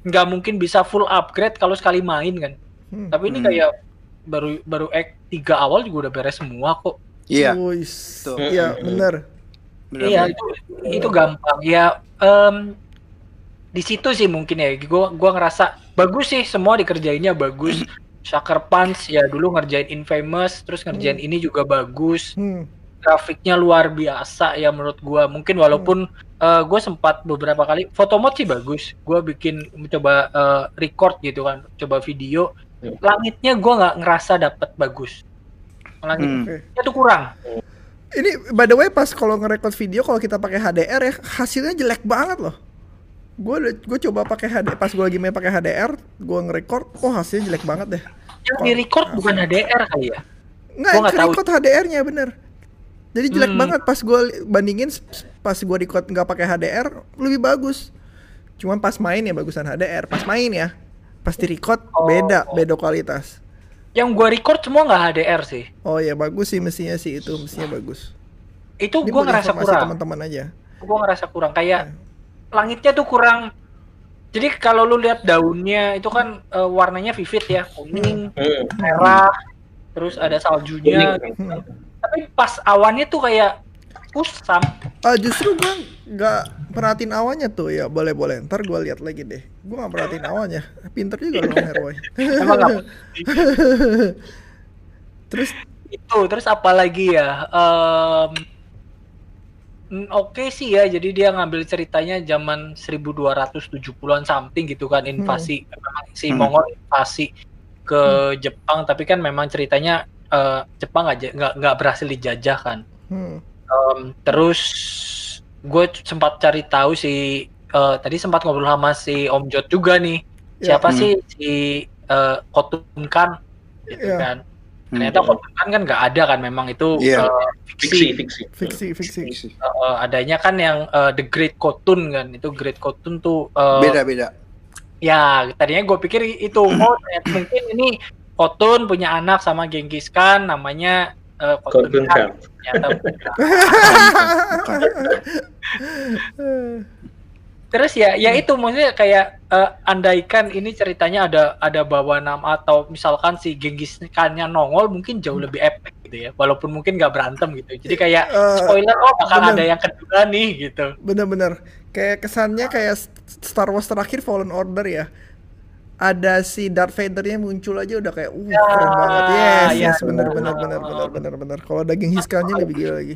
Speaker 4: nggak mungkin bisa full upgrade kalau sekali main kan
Speaker 2: Hmm.
Speaker 4: tapi ini
Speaker 1: Hmm.
Speaker 4: kayak baru baru act 3 awal juga udah beres semua kok
Speaker 1: Iya.
Speaker 2: Iya bener.
Speaker 1: benar.
Speaker 4: iya
Speaker 1: benar.
Speaker 4: itu itu gampang ya em, di situ sih mungkin ya gua gua ngerasa bagus sih semua dikerjainnya bagus Sucker Punch ya dulu ngerjain Infamous terus ngerjain ini juga bagus
Speaker 2: Hmm.
Speaker 4: Grafiknya luar biasa ya menurut gua mungkin walaupun eh, gua sempat beberapa kali foto mod sih bagus gua bikin coba eh, record gitu kan coba video
Speaker 3: Hmm.
Speaker 4: langitnya gua nggak ngerasa dapet bagus langitnya
Speaker 1: Hmm.
Speaker 4: tuh kurang
Speaker 2: Ini by the way pas kalau ngerekord video kalau kita pakai HDR ya hasilnya jelek banget loh. Gue gue coba pakai HD pas gue lagi main pakai HDR, gue ngerekord, oh hasilnya jelek banget deh.
Speaker 4: yang di record bukan HDR kali ya nggak tahu.
Speaker 2: record HDR-nya bener. Jadi jelek
Speaker 4: Hmm.
Speaker 2: banget pas gue bandingin pas gue record nggak pakai HDR lebih bagus. Cuman pas main ya bagusan HDR, pas main ya. Pas di record
Speaker 4: Oh.
Speaker 2: beda, beda kualitas.
Speaker 4: yang gua record semua nggak HDR sih
Speaker 2: Oh ya bagus sih mestinya sih itu mestinya bagus.
Speaker 4: itu
Speaker 2: buat
Speaker 4: ngerasa kurang
Speaker 2: teman-teman aja.
Speaker 4: gua ngerasa kurang kayak langitnya tuh kurang jadi kalau lu lihat daunnya itu kan eh, warnanya vivid ya kuning
Speaker 3: Hmm.
Speaker 4: merah terus ada saljunya gitu. Tapi pas awannya tuh kayak kusam.
Speaker 2: Ah justru gua nggak perhatiin awannya tuh. Ya boleh boleh. Ntar gua lihat lagi deh. Gua nggak perhatiin awannya. Pinter juga lo Herboy. Terus?
Speaker 4: Itu terus apalagi ya? Em, mm, oke sih ya. Jadi dia ngambil ceritanya zaman 1270-an something gitu kan invasi. Si
Speaker 1: Hmm.
Speaker 4: Mongol invasi ke Jepang tapi kan memang ceritanya eh, Jepang aja nggak nggak berhasil dijajah kan.
Speaker 2: Hmm.
Speaker 4: Em, terus gue sempat cari tahu si eh, tadi sempat ngobrol sama si Om Jot juga nih.
Speaker 2: Ya.
Speaker 4: Siapa
Speaker 1: Hmm.
Speaker 4: sih si eh, Kotun kan gitu
Speaker 2: Ya.
Speaker 4: kan. Ternyata Kotun kan kan nggak ada kan memang itu
Speaker 1: Iya.
Speaker 4: eh,
Speaker 3: Fiksi, fiksi.
Speaker 2: Fiksi, fiksi.
Speaker 4: Eh, adanya kan yang eh, The Great Kotun kan. Itu Great Kotun tuh eh,
Speaker 1: Beda-beda.
Speaker 4: Ya, tadinya gue pikir itu oh ternyata mungkin ini Kotun punya anak sama Genghis Khan namanya eh, Kotun
Speaker 3: Kotun
Speaker 4: Khan.
Speaker 3: kan.
Speaker 4: Bukan. Terus ya, ya itu maksudnya kayak eh, andaikan ini ceritanya ada ada bawa nama atau misalkan si Genghis Khan-nya nongol mungkin jauh lebih epic gitu ya. Walaupun mungkin gak berantem gitu. Jadi kayak
Speaker 2: Eh,
Speaker 4: spoiler oh bakal
Speaker 2: bener.
Speaker 4: ada yang kedua nih gitu.
Speaker 2: Bener-bener kayak kesannya kayak Star Wars terakhir Fallen Order ya. Ada si Darth Vader-nya muncul aja udah kayak uh keren banget. Yes,
Speaker 4: ya.
Speaker 2: yes bener bener bener bener bener bener. Kalau ada Genghis Khan-nya lebih gila lagi.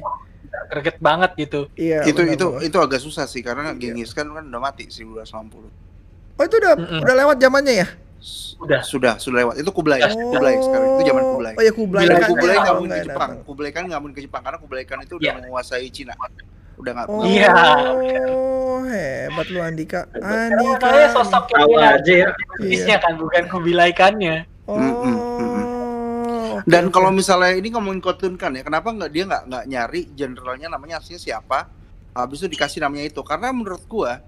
Speaker 4: Greget banget gitu.
Speaker 2: Iya.
Speaker 1: itu
Speaker 2: bener
Speaker 1: itu
Speaker 2: banget.
Speaker 1: itu agak susah sih karena Genghis Khan kan udah mati 1990.
Speaker 2: Oh itu udah
Speaker 4: Mm-mm.
Speaker 2: udah lewat zamannya ya?
Speaker 4: Udah.
Speaker 1: Sudah, sudah lewat. Itu Kublai.
Speaker 4: Oh.
Speaker 1: Kublai sekarang. Itu zaman Kublai.
Speaker 2: Oh ya Kublai
Speaker 1: Bila
Speaker 2: kan
Speaker 1: Kublai
Speaker 2: ya,
Speaker 1: nggak
Speaker 2: oh,
Speaker 1: mungkin ke Jepang. Kublai kan nggak mungkin ke Jepang karena Kublai kan itu udah
Speaker 4: Iya.
Speaker 1: menguasai Cina. Udah nggak.
Speaker 2: Oh,
Speaker 4: Iya.
Speaker 2: hebat lu Andika. Andika.
Speaker 4: sosok
Speaker 3: Tahu
Speaker 4: yang
Speaker 3: aja ya.
Speaker 4: bisnya kan bukan kubilaikannya.
Speaker 2: Oh. oke,
Speaker 1: Dan kalau misalnya ini ngomongin Kotun kan ya, kenapa nggak dia nggak nggak nyari jenderalnya namanya aslinya siapa? Habis itu dikasih namanya itu karena menurut gua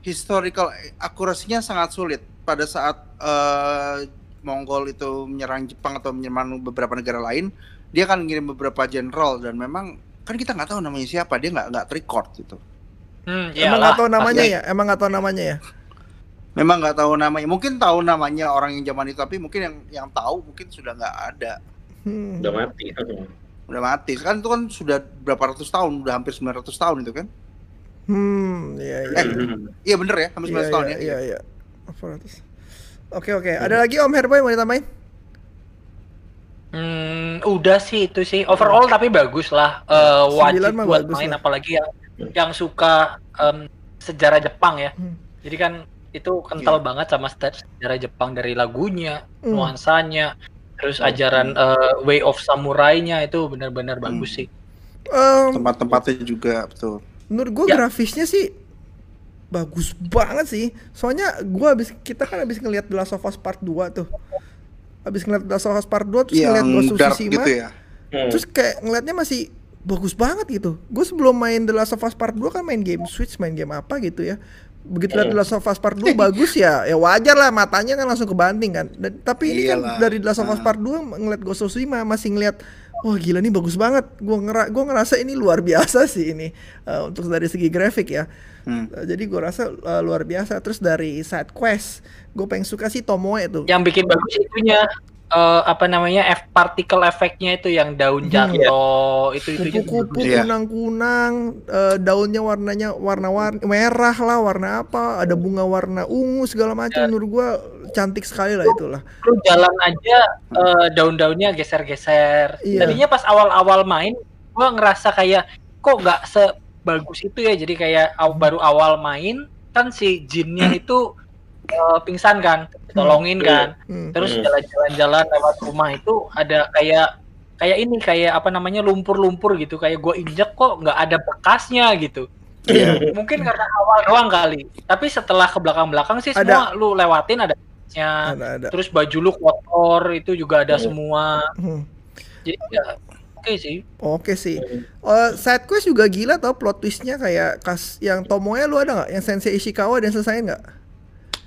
Speaker 1: historical akurasinya sangat sulit pada saat eh, Mongol itu menyerang Jepang atau menyerang beberapa negara lain, dia akan ngirim beberapa jenderal dan memang kan kita nggak tahu namanya siapa, dia nggak nggak record gitu.
Speaker 4: Hmm,
Speaker 2: Emang nggak tahu namanya
Speaker 4: pasti.
Speaker 2: ya? Emang nggak tahu namanya ya?
Speaker 1: Memang nggak tahu namanya, mungkin tahu namanya orang yang zaman itu, tapi mungkin yang yang tahu mungkin sudah nggak ada.
Speaker 2: Hmm.
Speaker 3: Udah mati.
Speaker 1: udah mati kan itu kan sudah berapa ratus tahun udah hampir 900 tahun itu kan
Speaker 2: Hmm, iya iya.
Speaker 1: Eh, iya bener ya hampir 900
Speaker 2: Iya
Speaker 1: tahun
Speaker 2: iya
Speaker 1: ya
Speaker 2: iya iya. 400. Oke oke. Ada lagi Om Herboy mau ditambahin?
Speaker 4: Hmm, udah sih itu sih overall tapi bagus lah Eh, wajib buat
Speaker 2: bagus
Speaker 4: main
Speaker 2: lah.
Speaker 4: apalagi yang yang suka em, sejarah Jepang ya.
Speaker 2: Hmm.
Speaker 4: Jadi kan itu kental banget sama sejarah Jepang dari lagunya,
Speaker 2: Hmm.
Speaker 4: nuansanya, terus ajaran eh, way of samurai-nya itu benar-benar
Speaker 1: Hmm.
Speaker 4: bagus sih.
Speaker 2: Em,
Speaker 1: tempat-tempatnya juga betul
Speaker 2: menurut gue
Speaker 4: Ya.
Speaker 2: grafisnya sih bagus banget sih. Soalnya gua habis kita kan habis ngelihat The Last of Us Part 2 tuh. Habis ngeliat Last of Us Part 2 terus ngeliat Ghost of Tsushima.
Speaker 1: gitu ya
Speaker 3: Hmm.
Speaker 2: Terus kayak ngeliatnya masih bagus banget gitu. Gue sebelum main The Last of Us Part 2 kan main game Switch, main game apa gitu ya. Begitu liat The Last of Us Part 2 bagus ya, ya wajar lah matanya kan langsung kebanting kan. Dan, tapi ini kan dari The Last of Us
Speaker 1: Ah.
Speaker 2: Part 2 ngeliat Ghost of Tsushima masih ngeliat Wah gila nih bagus banget. Gue ngera gua ngerasa ini luar biasa sih ini eh, untuk dari segi grafik ya.
Speaker 1: Hmm.
Speaker 2: Eh, jadi gue rasa eh, luar biasa. Terus dari side quest, gue pengen suka sih Tomoe tuh.
Speaker 4: Yang bikin bagus itunya eh, apa namanya F particle efeknya itu yang daun
Speaker 2: Hmm,
Speaker 4: jatuh itu itu juga
Speaker 2: kupu-kupu
Speaker 1: Iya.
Speaker 2: kunang-kunang eh, daunnya warnanya warna-warni merah lah warna apa ada bunga warna ungu segala macam menurut gua cantik sekali lah itulah
Speaker 4: lu jalan aja eh, daun-daunnya geser-geser.
Speaker 2: Iya.
Speaker 4: Tadinya pas awal-awal main gua ngerasa kayak kok nggak sebagus itu ya. Jadi kayak aw- baru awal main kan si jinnya itu eh, pingsan kan, tolongin kan.
Speaker 2: Hmm.
Speaker 4: Terus
Speaker 3: Hmm.
Speaker 4: jalan-jalan lewat rumah itu ada kayak kayak ini kayak apa namanya lumpur-lumpur gitu kayak gue injek kok nggak ada bekasnya gitu.
Speaker 1: Iya.
Speaker 4: Mungkin karena awal doang kali. Tapi setelah ke belakang-belakang sih
Speaker 2: Ada.
Speaker 4: semua lu lewatin ada bekasnya.
Speaker 2: ada ada
Speaker 4: Terus baju lu kotor itu juga ada semua.
Speaker 2: Hmm.
Speaker 4: Jadi ya oke sih.
Speaker 2: oke sih Eh, side quest juga gila tau plot twistnya kayak kas yang Tomoe lu ada nggak yang Sensei Ishikawa dan selesain nggak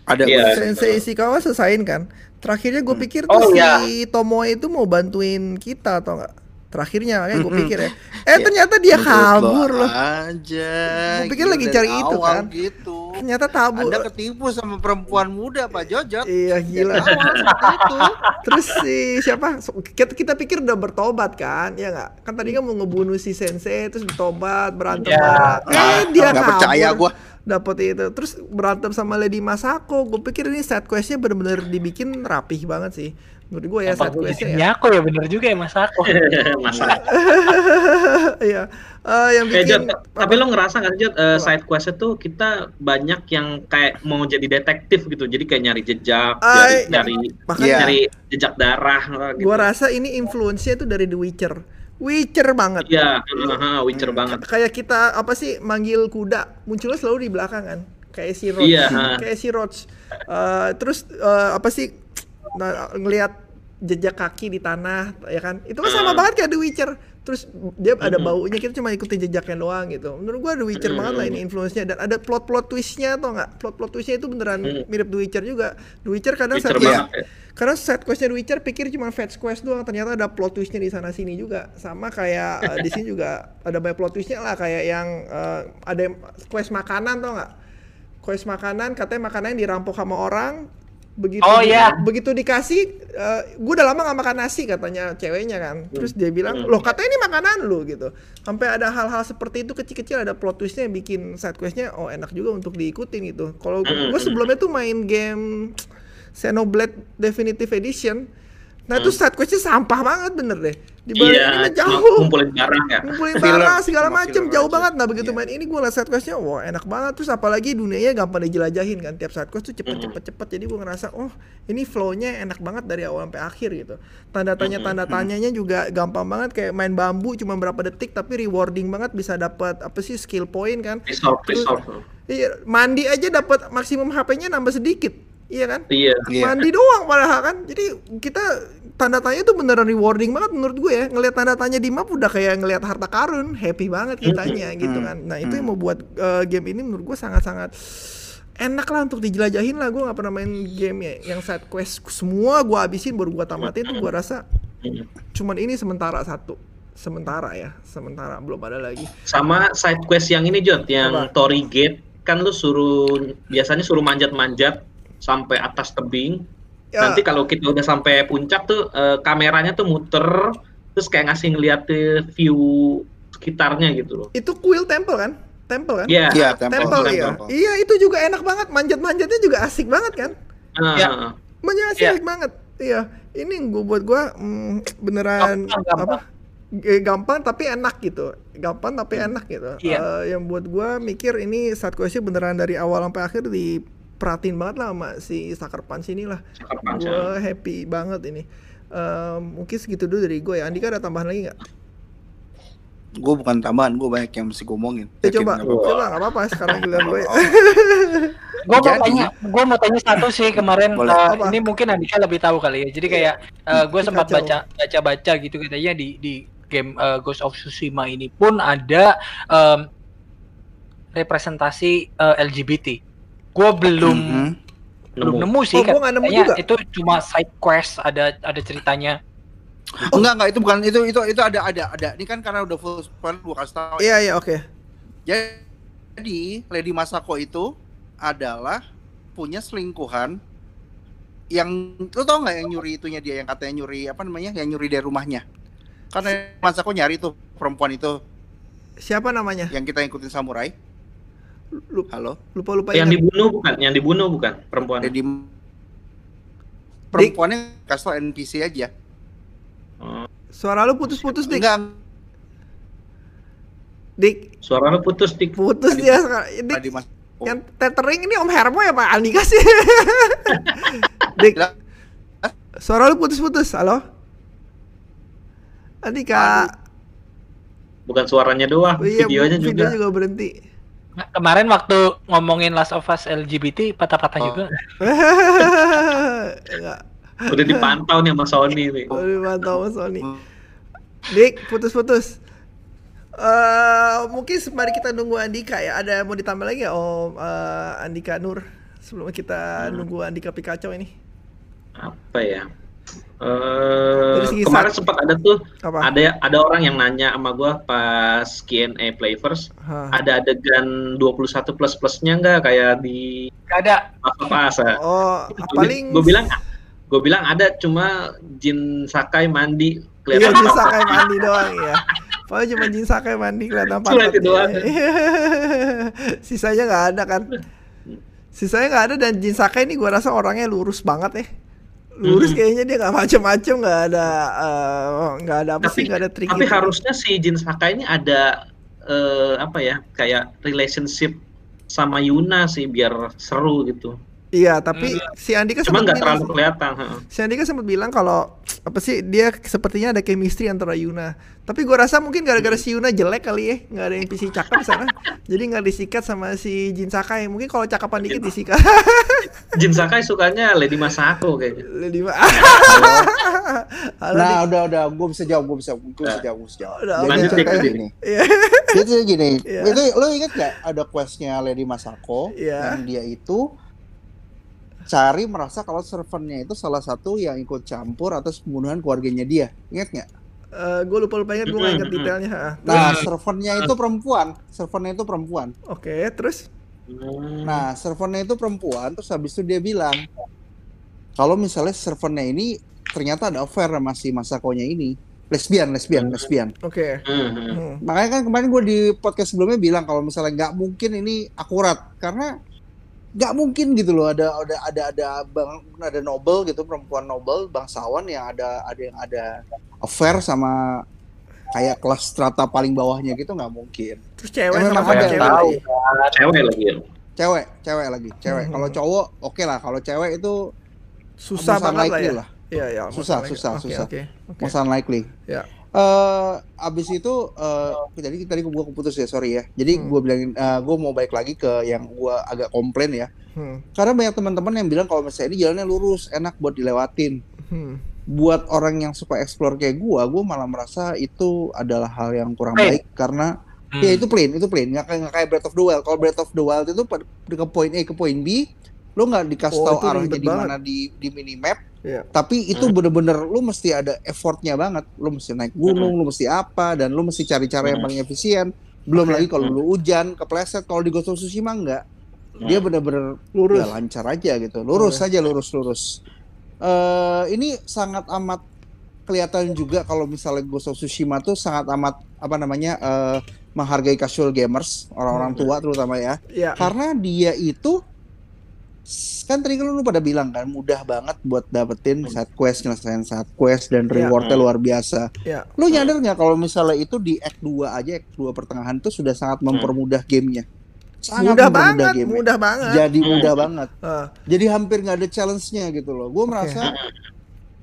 Speaker 1: ada
Speaker 3: Iya.
Speaker 1: gua-
Speaker 2: Sensei Ishikawa selesain kan terakhirnya gue pikir
Speaker 4: Oh,
Speaker 2: tuh
Speaker 4: iya.
Speaker 2: si Tomoe itu mau bantuin kita atau nggak terakhirnya kayak gue pikir ya eh ternyata dia kabur
Speaker 1: lo
Speaker 2: loh
Speaker 1: aja
Speaker 2: Gua pikir
Speaker 1: Gila,
Speaker 2: lagi cari itu kan.
Speaker 1: gitu
Speaker 2: ternyata tabu
Speaker 1: anda ketipu sama perempuan muda pak Jojot
Speaker 2: Iya gila.
Speaker 1: Itu
Speaker 2: Terus si siapa? Kita, kita pikir udah bertobat kan? Ya nggak? Kan tadi kan mau ngebunuh si sensei terus bertobat berantem
Speaker 4: Ya.
Speaker 2: sama. Eh dia
Speaker 1: nggak percaya gua
Speaker 2: Dapet itu. Terus berantem sama Lady Masako. Gue pikir ini side questnya bener-bener dibikin rapih banget sih. Menurut gue ya
Speaker 4: Apa
Speaker 2: side
Speaker 4: gue
Speaker 2: quest
Speaker 4: jadi
Speaker 2: ya.
Speaker 4: Nyako ya bener juga ya Mas Ako.
Speaker 3: Masa.
Speaker 2: Iya. Eh, yang
Speaker 3: Eh, Jod,
Speaker 2: bikin
Speaker 3: tapi lo ngerasa nggak sih, Jod,
Speaker 2: Apa?
Speaker 3: side quest itu kita banyak yang kayak mau jadi detektif gitu, jadi kayak nyari jejak,
Speaker 2: Ay,
Speaker 3: nyari, nyari,
Speaker 2: bahkan
Speaker 3: nyari jejak darah gitu.
Speaker 2: gua rasa ini influence-nya tuh dari The Witcher. Witcher banget.
Speaker 3: Iya, heeh, Witcher banget.
Speaker 2: Kayak kita apa sih manggil kuda, munculnya selalu di belakang kan. Kayak si Roach.
Speaker 3: Iya.
Speaker 2: Kayak si Roach. Eh, terus eh, apa sih nah, ngelihat jejak kaki di tanah ya kan. Itu kan sama
Speaker 3: Ah.
Speaker 2: banget kayak The Witcher. Terus dia ada baunya kita cuma ikutin jejaknya doang gitu. Menurut gua The Witcher banget lah ini influence-nya dan ada plot-plot twist-nya atau enggak? Plot-plot twist-nya itu beneran
Speaker 3: Mm.
Speaker 2: mirip The Witcher juga. The Witcher kadang
Speaker 3: Witcher
Speaker 2: side-
Speaker 3: banget ya.
Speaker 2: Karena side questnya The Witcher pikir cuma fetch quest doang, ternyata ada plot twistnya di sana sini juga. Sama kayak eh, di sini juga ada banyak plot twistnya lah kayak yang eh, ada yang- quest makanan tau nggak? Quest makanan katanya makanan yang dirampok sama orang. Begitu
Speaker 4: Oh,
Speaker 2: di-
Speaker 4: iya.
Speaker 2: begitu dikasih, gue udah lama gak makan nasi katanya ceweknya kan. Terus dia bilang, loh katanya ini makanan lu gitu. Sampai ada hal-hal seperti itu kecil-kecil ada plot twistnya yang bikin side questnya oh enak juga untuk diikutin gitu. Kalau gue sebelumnya tuh main game Xenoblade Definitive Edition. Nah itu side questnya sampah banget bener deh. Dibanding ini
Speaker 3: Iya,
Speaker 2: mah
Speaker 3: cuma
Speaker 2: jauh.
Speaker 3: ngumpulin barang ya.
Speaker 2: Ngumpulin barang segala macem jauh
Speaker 1: aja.
Speaker 2: banget. Nah begitu
Speaker 1: Iya.
Speaker 2: main ini gue liat side questnya wah enak banget. Terus apalagi dunianya gampang dijelajahin kan. Tiap side quest tuh cepet cepet cepet. Jadi gue ngerasa oh ini flownya enak banget dari awal sampai akhir gitu. Tanda tanya tanda tanyanya juga gampang banget kayak main bambu cuma berapa detik tapi rewarding banget bisa dapat apa sih skill point kan.
Speaker 3: Resolve, resolve.
Speaker 2: Iya mandi aja dapat maksimum HP-nya nambah sedikit. Iya kan?
Speaker 3: Iya.
Speaker 1: Iya.
Speaker 2: mandi doang padahal kan. Jadi kita tanda tanya itu beneran rewarding banget menurut gue ya. Ngelihat tanda tanya di map udah kayak ngelihat harta karun happy banget kitanya gitu kan. Nah itu yang membuat eh, game ini menurut gue sangat sangat enak lah untuk dijelajahin lah. Gue nggak pernah main game ya yang side quest semua gue habisin baru gue tamatin tuh gue rasa cuman ini sementara satu. Sementara ya sementara belum ada lagi.
Speaker 3: Sama side quest yang ini Jod, yang
Speaker 2: Apa?
Speaker 3: Tory Gate. Kan lu suruh biasanya suruh manjat-manjat sampai atas tebing.
Speaker 2: Ya.
Speaker 3: Nanti kalau kita udah sampai puncak tuh eh, kameranya tuh muter terus kayak ngasih ngeliat eh, view sekitarnya gitu loh.
Speaker 2: itu Quill Temple kan Temple kan
Speaker 3: Iya.
Speaker 1: Iya, temple.
Speaker 2: Temple, iya.
Speaker 1: Temple.
Speaker 2: Iya, itu juga enak banget. Manjat-manjatnya juga asik banget kan?
Speaker 3: Ah,
Speaker 4: Ya.
Speaker 2: Manjat asik banget. Iya. Ini yang gue buat gue mm, beneran
Speaker 4: Gampang, gampang.
Speaker 2: apa? Gampang tapi enak gitu. Gampang tapi enak gitu.
Speaker 4: Iya.
Speaker 2: Eh, yang buat gue mikir ini saat questnya beneran dari awal sampai akhir diperhatiin banget lah sama si Sucker Punch ini lah.
Speaker 3: Cakep banget.
Speaker 2: Gue happy banget ini. Eh, mungkin segitu dulu dari gue ya. Andika ada tambahan lagi nggak?
Speaker 1: Gue bukan tambahan, gue banyak yang mesti ngomongin.
Speaker 2: Ya
Speaker 1: Yakin
Speaker 2: coba,
Speaker 1: nggak apa-apa?
Speaker 2: coba nggak apa-apa sekarang giliran gue. ya.
Speaker 4: Gue mau tanya, gue mau tanya satu sih kemarin.
Speaker 1: Boleh.
Speaker 4: eh,
Speaker 2: Apa?
Speaker 4: ini mungkin Andika lebih tahu kali ya. Jadi kayak gue
Speaker 2: Ini
Speaker 4: sempat
Speaker 2: kacau.
Speaker 4: baca baca-baca gitu katanya di di game eh, Ghost of Tsushima ini pun ada em, representasi eh, LGBT. Gue belum
Speaker 1: Mhm.
Speaker 4: belum
Speaker 3: Nemu.
Speaker 4: nemu sih
Speaker 2: Oh, gua nggak nemu juga.
Speaker 4: itu cuma side quest ada ada ceritanya.
Speaker 1: Enggak, enggak itu bukan itu itu itu ada ada ada. Ini kan karena udah full spoiler gue kasih tahu.
Speaker 2: Iya, iya, oke.
Speaker 1: Jadi Lady Masako itu adalah punya selingkuhan yang lu tau nggak yang nyuri itunya dia yang katanya nyuri apa namanya yang nyuri dari rumahnya karena Masako nyari tuh perempuan itu
Speaker 2: Siapa namanya?
Speaker 1: yang kita ikutin samurai
Speaker 2: Lu-
Speaker 1: halo
Speaker 2: Lupa-lupa
Speaker 3: Yang
Speaker 2: ingat.
Speaker 3: dibunuh bukan? Yang dibunuh bukan perempuan?
Speaker 1: Lady perempuannya kasih tau NPC aja
Speaker 3: Oh,
Speaker 2: Suara lu putus-putus, Dik.
Speaker 1: enggak
Speaker 2: Dik,
Speaker 3: suara lu putus dik.
Speaker 2: putus dia. Dik,
Speaker 1: Lady Masako
Speaker 2: yang tethering ini Om Hermo ya Pak Andika sih? Dik, suara lu putus-putus. Halo? Andika.
Speaker 3: Bukan suaranya doang,
Speaker 2: Oh iya,
Speaker 3: videonya
Speaker 2: video
Speaker 3: juga.
Speaker 2: juga berhenti.
Speaker 4: Nah, kemarin waktu ngomongin Last of Us LGBT patah-patah
Speaker 1: Oh.
Speaker 4: juga.
Speaker 3: Udah dipantau nih sama Sony nih.
Speaker 2: Udah mantap Mas Sony. Dik, putus-putus. Eh mungkin sembari kita nunggu Andika ya, ada yang mau ditambah lagi ya Om eh, Andika Nur sebelum kita
Speaker 3: Hmm.
Speaker 2: nunggu Andika Pikachu ini.
Speaker 3: Apa ya? Eh
Speaker 2: segi
Speaker 3: kemarin
Speaker 2: sak-
Speaker 3: sempat ada tuh
Speaker 2: Apa?
Speaker 3: ada ada orang yang nanya sama gua pas Q&A Playverse
Speaker 2: Hah.
Speaker 3: ada adegan 21 plus plusnya nggak kayak di
Speaker 4: Gak ada.
Speaker 3: apa apa
Speaker 2: Oh, paling
Speaker 3: gue bilang gue bilang ada cuma Jin Sakai mandi
Speaker 2: Iya,
Speaker 3: kelihatan
Speaker 2: Jin. Sakai mandi doang ya. Pokoknya cuma Jin Sakai mandi kelihatan
Speaker 3: Cuma itu doang.
Speaker 2: Sisanya nggak ada kan. Sisanya nggak ada dan Jin Sakai ini gua rasa orangnya lurus banget ya. Lurus
Speaker 3: Hmm.
Speaker 2: kayaknya dia nggak macem-macem nggak ada eh, nggak ada apa
Speaker 3: Tapi-
Speaker 2: sih nggak ada trik
Speaker 3: Tapi
Speaker 2: gitu.
Speaker 3: harusnya si Jin Sakai ini ada eh, apa ya kayak relationship sama Yuna sih biar seru gitu.
Speaker 2: Iya tapi si Andika
Speaker 3: Cuma
Speaker 2: sempat
Speaker 3: nggak
Speaker 2: bilang
Speaker 3: terlalu kelihatan. heeh.
Speaker 2: si Andika sempat bilang kalau apa sih dia sepertinya ada chemistry antara Yuna tapi gua rasa mungkin gara-gara si Yuna jelek kali ya nggak ada NPC cakep di sana jadi nggak disikat sama si Jin Sakai mungkin kalau cakapan dikit disikat
Speaker 3: Jin Sakai sukanya Lady Masako kayaknya.
Speaker 2: di Halo,
Speaker 1: Nah, udah udah gue bisa jawab, gue bisa gue bisa jawab, gue bisa jawab.
Speaker 2: Udah,
Speaker 1: Jadi
Speaker 3: lanjut,
Speaker 1: ceritanya gini.
Speaker 2: Iya.
Speaker 1: Jadi gini.
Speaker 2: Iya.
Speaker 1: Itu lo inget gak ada questnya Lady Masako
Speaker 2: Iya.
Speaker 1: yang dia itu cari merasa kalau servernya itu salah satu yang ikut campur atas pembunuhan keluarganya dia. Ingat nggak?
Speaker 2: gue lupa lupa ingat gue nggak ingat detailnya.
Speaker 1: Nah, servernya itu perempuan. Servernya itu perempuan.
Speaker 2: oke terus
Speaker 3: Hmm.
Speaker 1: Nah, servernya itu perempuan, terus habis itu dia bilang kalau misalnya servernya ini ternyata ada affair sama si Masakonya ini. Lesbian, lesbian, lesbian.
Speaker 2: oke
Speaker 3: Hmm, hmm.
Speaker 2: Hmm.
Speaker 1: Makanya kan kemarin gue di podcast sebelumnya bilang kalau misalnya nggak mungkin ini akurat karena nggak mungkin gitu loh ada ada ada ada bang ada noble gitu perempuan noble bangsawan yang ada ada yang ada affair sama kayak kelas strata paling bawahnya gitu nggak mungkin
Speaker 2: terus cewek
Speaker 1: Ya,
Speaker 2: sama
Speaker 1: ada.
Speaker 2: cewek
Speaker 4: tahu
Speaker 2: lagi.
Speaker 3: Cewek lagi ya.
Speaker 1: cewek cewek lagi cewek
Speaker 2: Hmm.
Speaker 1: kalau cowok oke lah kalau cewek itu
Speaker 2: susah banget lah ya
Speaker 1: lah.
Speaker 2: Iya, iya,
Speaker 1: Susah, susah,
Speaker 2: Oke,
Speaker 1: susah.
Speaker 2: Oke, oke.
Speaker 1: most unlikely
Speaker 2: Ya.
Speaker 1: Eh abis itu eh jadi tadi gue keputus ya sorry ya jadi
Speaker 2: Hmm.
Speaker 1: gue bilangin gue mau balik lagi ke yang gue agak komplain ya
Speaker 2: Hmm.
Speaker 1: karena banyak teman-teman yang bilang kalau misalnya ini jalannya lurus enak buat dilewatin
Speaker 2: Hmm.
Speaker 1: buat orang yang suka explore kayak gua gua malah merasa itu adalah hal yang kurang
Speaker 4: Plain.
Speaker 1: baik karena
Speaker 4: Hmm.
Speaker 1: ya itu plain itu plain nggak kayak nggak kayak Breath of the Wild kalau Breath of the Wild itu pada- ke poin A ke poin B lu nggak dikasih
Speaker 2: Oh,
Speaker 1: tahu arahnya di mana di di minimap
Speaker 2: Iya.
Speaker 1: tapi itu bener-bener lu mesti ada effortnya banget. Lu mesti naik gunung lu mesti apa dan lu mesti cari cara yang paling efisien. Belum lagi kalau lu hujan kepleset kalau di Ghost of Tsushima enggak. Dia bener-bener
Speaker 2: Lurus.
Speaker 1: ya lancar aja gitu. Lurus aja lurus lurus. Eh ini sangat amat kelihatan juga kalau misalnya Ghost of Tsushima tuh sangat amat apa namanya eh, menghargai casual gamers orang-orang tua terutama ya.
Speaker 2: Iya.
Speaker 1: karena dia itu kan tadi kan lu pada bilang kan mudah banget buat dapetin side quest nyelesain side quest dan
Speaker 2: Iya.
Speaker 1: rewardnya luar biasa
Speaker 2: Iya.
Speaker 1: lu nyadar nggak kalau misalnya itu di act 2 aja act 2 pertengahan tuh sudah sangat mempermudah gamenya sangat
Speaker 2: Mudah
Speaker 1: mempermudah
Speaker 2: banget,
Speaker 1: gamenya.
Speaker 2: mudah banget.
Speaker 1: jadi
Speaker 3: Hmm.
Speaker 1: mudah banget
Speaker 2: Ah,
Speaker 1: jadi hampir nggak ada challenge-nya gitu loh gue merasa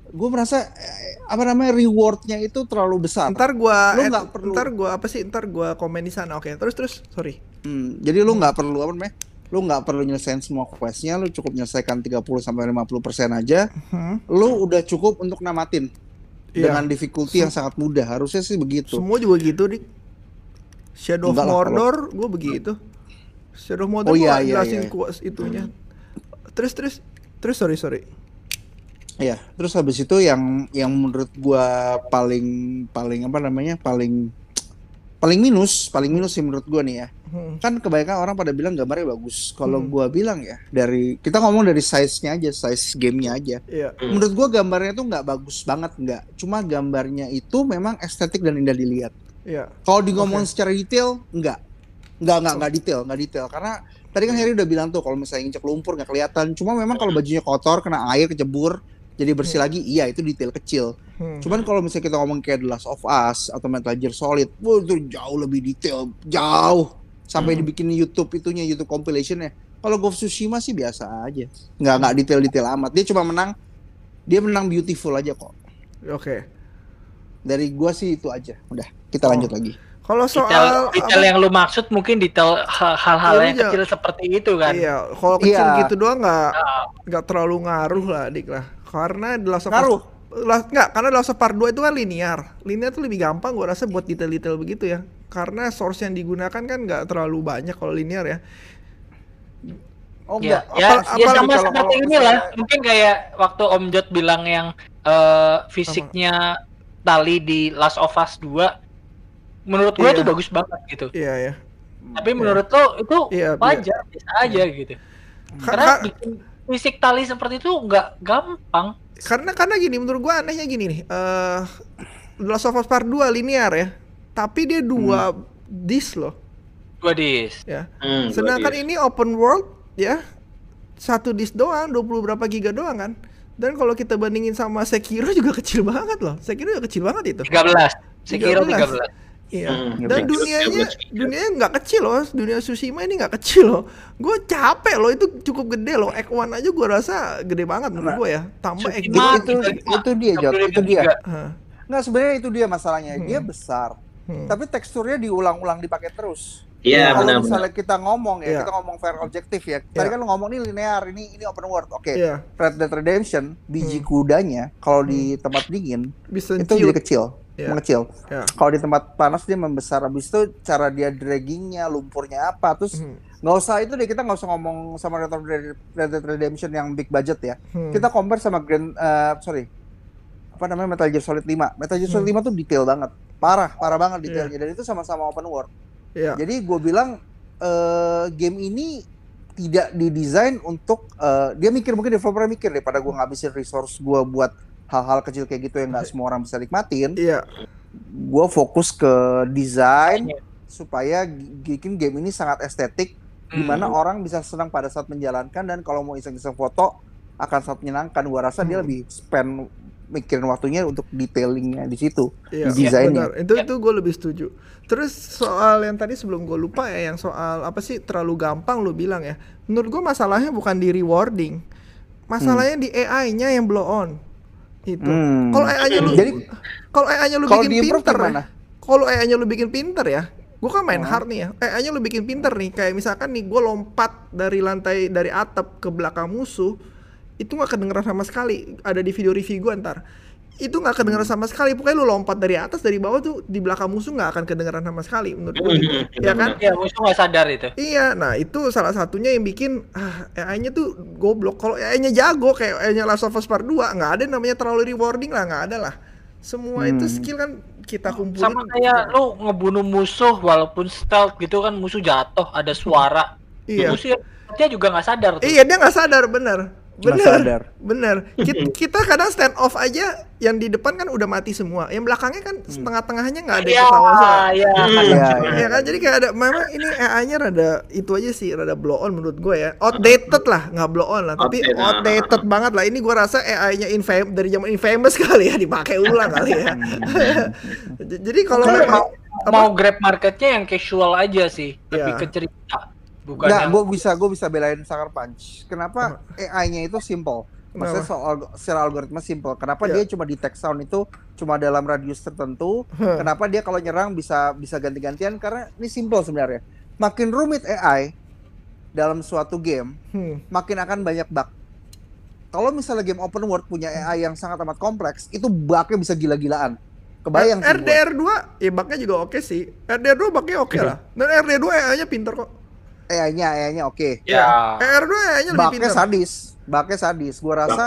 Speaker 1: gue merasa eh, apa namanya rewardnya itu terlalu besar
Speaker 2: ntar gua
Speaker 1: Lu nggak perlu-
Speaker 2: ntar gua apa sih? Ntar gua komen di sana. Oke, terus terus sorry.
Speaker 1: Hmm, jadi lu nggak perlu apa namanya lu nggak perlu nyelesain semua questnya lu cukup nyelesaikan 30 sampai 50 persen aja
Speaker 2: Hmm.
Speaker 1: lu udah cukup untuk namatin
Speaker 2: Iya.
Speaker 1: dengan difficulty yang sangat mudah harusnya sih begitu
Speaker 2: Semua juga gitu, Dik. Shadow
Speaker 1: Enggak
Speaker 2: of Mordor gua begitu. Shadow of Mordor
Speaker 1: Oh, iya, iya, iya.
Speaker 2: kuas itunya. Terus terus terus sorry sorry.
Speaker 1: ya terus habis itu yang yang menurut gua paling paling apa namanya paling paling minus paling minus sih menurut gua nih ya
Speaker 2: Hmm.
Speaker 1: kan kebanyakan orang pada bilang gambarnya bagus kalau
Speaker 2: Hmm.
Speaker 1: gua bilang ya dari kita ngomong dari size-nya aja size gamenya aja.
Speaker 3: Hmm.
Speaker 1: menurut gua gambarnya tuh nggak bagus banget nggak cuma gambarnya itu memang estetik dan indah dilihat
Speaker 2: Iya.
Speaker 1: Kalau di ngomong secara detail, enggak. Enggak, enggak, enggak detail, enggak detail. Karena tadi kan Harry udah bilang tuh kalau misalnya nginjek lumpur nggak kelihatan. Cuma memang kalau bajunya kotor, kena air, kecebur, jadi bersih lagi, iya itu detail kecil.
Speaker 2: Hmm.
Speaker 1: Cuman kalau misalnya kita ngomong kayak The Last of Us atau Metal Gear Solid, wah itu jauh lebih detail, jauh. Sampai
Speaker 2: Hmm.
Speaker 1: dibikin YouTube itunya, YouTube compilationnya. Kalau Ghost of Tsushima sih biasa aja. Nggak, nggak detail-detail amat. Dia cuma menang, dia menang beautiful aja kok.
Speaker 2: Oke.
Speaker 1: Dari gua sih itu aja. Udah, kita
Speaker 2: Oh.
Speaker 1: lanjut lagi.
Speaker 2: Kalau soal
Speaker 4: detail, detail
Speaker 2: apa-
Speaker 4: yang lu maksud mungkin detail ha- hal-hal
Speaker 2: Iya,
Speaker 4: yang
Speaker 2: iya.
Speaker 4: kecil seperti itu kan.
Speaker 2: Iya, kalau kecil
Speaker 1: Iya.
Speaker 2: gitu doang nggak
Speaker 4: Nah,
Speaker 2: nggak terlalu ngaruh lah, dik lah. Karena The Last of Us
Speaker 1: Ngaruh.
Speaker 2: lah nggak karena The Last of Part 2 itu kan linear. Linear tuh lebih gampang gua rasa buat detail-detail begitu ya. Karena source yang digunakan kan nggak terlalu banyak kalau linear ya.
Speaker 1: Oh
Speaker 4: ya,
Speaker 1: enggak.
Speaker 4: ya,
Speaker 2: Apa-
Speaker 4: ya
Speaker 2: apa-
Speaker 4: sama
Speaker 1: kalau-
Speaker 4: seperti
Speaker 1: kalau
Speaker 4: inilah.
Speaker 1: misalnya-
Speaker 4: Mungkin kayak waktu Om Jot bilang yang eh, fisiknya tali di Last of Us 2 menurut gue
Speaker 2: Iya.
Speaker 4: tuh bagus banget gitu.
Speaker 2: Iya ya.
Speaker 4: Tapi menurut lo itu
Speaker 2: Iya,
Speaker 4: wajar biasa aja gitu.
Speaker 2: Ka-
Speaker 4: Karena
Speaker 2: ka-
Speaker 4: bikin fisik tali seperti itu nggak gampang.
Speaker 2: karena karena gini menurut gua anehnya gini nih. Eh The Last of Us Part 2 linear ya. Tapi dia dua disc loh
Speaker 4: Dua dis.
Speaker 2: ya.
Speaker 3: Hmm,
Speaker 2: Sedangkan ini open world ya. Satu disk doang, 20 berapa giga doang kan. Dan kalau kita bandingin sama Sekiro juga kecil banget loh. Sekiro juga kecil banget itu.
Speaker 4: 13. Sekiro
Speaker 2: 13.
Speaker 4: 13.
Speaker 2: Iya.
Speaker 3: Hmm,
Speaker 2: Dan dunianya
Speaker 3: 13.
Speaker 2: dunianya nggak kecil loh. Dunia Tsushima ini nggak kecil loh. Gue capek loh itu cukup gede loh. Act One aja gue rasa gede banget menurut
Speaker 1: Nah,
Speaker 2: gue ya. Tambah Act
Speaker 1: itu, itu,
Speaker 4: 35,
Speaker 1: itu dia Jod, itu dia.
Speaker 4: 33.
Speaker 2: Hah.
Speaker 1: Nggak sebenarnya itu dia masalahnya. Dia
Speaker 2: Hmm.
Speaker 1: besar,
Speaker 2: Hmm.
Speaker 1: tapi teksturnya diulang-ulang dipakai terus.
Speaker 3: Iya,
Speaker 1: kalau
Speaker 3: benar-benar.
Speaker 1: misalnya kita ngomong ya,
Speaker 2: Iya.
Speaker 1: kita ngomong fair objektif ya. Tadi
Speaker 2: Iya.
Speaker 1: kan lo ngomong ini linear, ini ini open world. Oke.
Speaker 2: Iya.
Speaker 1: Red Dead Redemption biji
Speaker 2: Hmm.
Speaker 1: kudanya kalau di tempat dingin
Speaker 2: Bisa
Speaker 1: itu jadi kecil,
Speaker 2: Iya.
Speaker 1: mengecil.
Speaker 2: Ya.
Speaker 1: Kalau di tempat panas dia membesar. Habis itu cara dia draggingnya, lumpurnya apa, terus
Speaker 2: Hmm.
Speaker 1: nggak usah itu deh kita nggak usah ngomong sama Red Dead Red Dead Redemption yang big budget ya.
Speaker 2: Hmm.
Speaker 1: Kita compare sama Grand eh, sorry apa namanya Metal Gear Solid 5. Metal Gear Solid
Speaker 2: Hmm.
Speaker 1: 5 tuh detail banget, parah, parah banget
Speaker 2: Iya.
Speaker 1: detailnya dan itu sama-sama open world.
Speaker 2: Iya.
Speaker 1: Jadi gue bilang eh, game ini tidak didesain untuk eh, dia mikir mungkin developer mikir daripada gue ngabisin resource gue buat hal-hal kecil kayak gitu yang nggak semua orang bisa nikmatin.
Speaker 2: Iya.
Speaker 1: Gue fokus ke desain supaya g- bikin game ini sangat estetik di mana
Speaker 2: Hmm.
Speaker 1: orang bisa senang pada saat menjalankan dan kalau mau iseng-iseng foto akan sangat menyenangkan. Gua rasa dia
Speaker 2: Hmm.
Speaker 1: lebih spend mikirin waktunya untuk detailingnya di situ,
Speaker 2: Iya,
Speaker 1: di desainnya.
Speaker 2: benar. Itu itu gue lebih setuju. Terus soal yang tadi sebelum gue lupa ya, yang soal apa sih terlalu gampang lu bilang ya. Menurut gue masalahnya bukan di rewarding, masalahnya di AI-nya yang blow on. Itu.
Speaker 1: Hmm.
Speaker 2: Kalau AI-nya lu,
Speaker 1: Jadi
Speaker 2: kalau AI-nya lu bikin pinter, ya, kalau AI-nya lu bikin pinter ya, gue kan main
Speaker 1: Hmm.
Speaker 2: hard nih ya. AI-nya lu bikin pinter nih, kayak misalkan nih gue lompat dari lantai dari atap ke belakang musuh, itu nggak kedengeran sama sekali. Ada di video review gue ntar. Itu nggak kedengeran sama sekali. Pokoknya lu lompat dari atas dari bawah tuh di belakang musuh nggak akan kedengeran sama sekali menurut gue. gitu.
Speaker 3: Hmm,
Speaker 2: ya kan?
Speaker 4: Iya, musuh nggak sadar itu.
Speaker 2: Iya, nah itu salah satunya yang bikin ah, AI-nya tuh goblok. Kalau AI-nya jago kayak AI-nya Last of Us Part 2, nggak ada yang namanya terlalu rewarding lah, nggak ada lah. Semua itu
Speaker 1: Hmm.
Speaker 2: skill kan kita kumpulin.
Speaker 4: Sama kayak lu ngebunuh musuh walaupun stealth gitu kan musuh jatuh ada suara.
Speaker 2: Iya.
Speaker 4: Musuhnya juga nggak sadar tuh.
Speaker 2: Iya, dia nggak sadar, bener. Bener,
Speaker 1: sadar.
Speaker 2: bener. Kita, kita kadang stand off aja, yang di depan kan udah mati semua. Yang belakangnya kan setengah-tengahnya nggak ada yang
Speaker 4: Iya,
Speaker 2: ketawa semua.
Speaker 4: iya.
Speaker 1: Iya, iya.
Speaker 2: Ya kan jadi kayak ada memang ini AI-nya rada itu aja sih rada blow on menurut gue ya. Outdated lah, nggak blow on lah, tapi
Speaker 3: Outdated,
Speaker 2: outdated banget lah. Ini gue rasa AI-nya infam dari zaman infamous kali ya dipakai ulang kali ya. J- jadi kalau memang
Speaker 4: mau, mau grab marketnya yang casual aja sih, lebih
Speaker 2: Iya.
Speaker 4: ke cerita. Bukan
Speaker 1: Nggak,
Speaker 4: yang
Speaker 1: gue bisa gue bisa belain Sucker Punch. Kenapa AI-nya itu simple? Maksudnya soal alg- secara algoritma simple. Kenapa
Speaker 2: Iya.
Speaker 1: dia cuma detect sound itu cuma dalam radius tertentu?
Speaker 2: Huh.
Speaker 1: Kenapa dia kalau nyerang bisa bisa ganti-gantian? Karena ini simple sebenarnya. Makin rumit AI dalam suatu game,
Speaker 2: hmm,
Speaker 1: makin akan banyak bug. Kalau misalnya game open world punya AI yang sangat amat kompleks, itu bugnya bisa gila-gilaan. Kebayang sih gua.
Speaker 2: RDR 2 ya bugnya juga oke sih. RDR 2 bugnya oke lah. Dan RDR 2 AI-nya pinter kok.
Speaker 1: AI-nya, AI-nya oke.
Speaker 4: ya.
Speaker 2: RDR 2 AI-nya lebih pinter.
Speaker 1: sadis, bugnya sadis. Gua rasa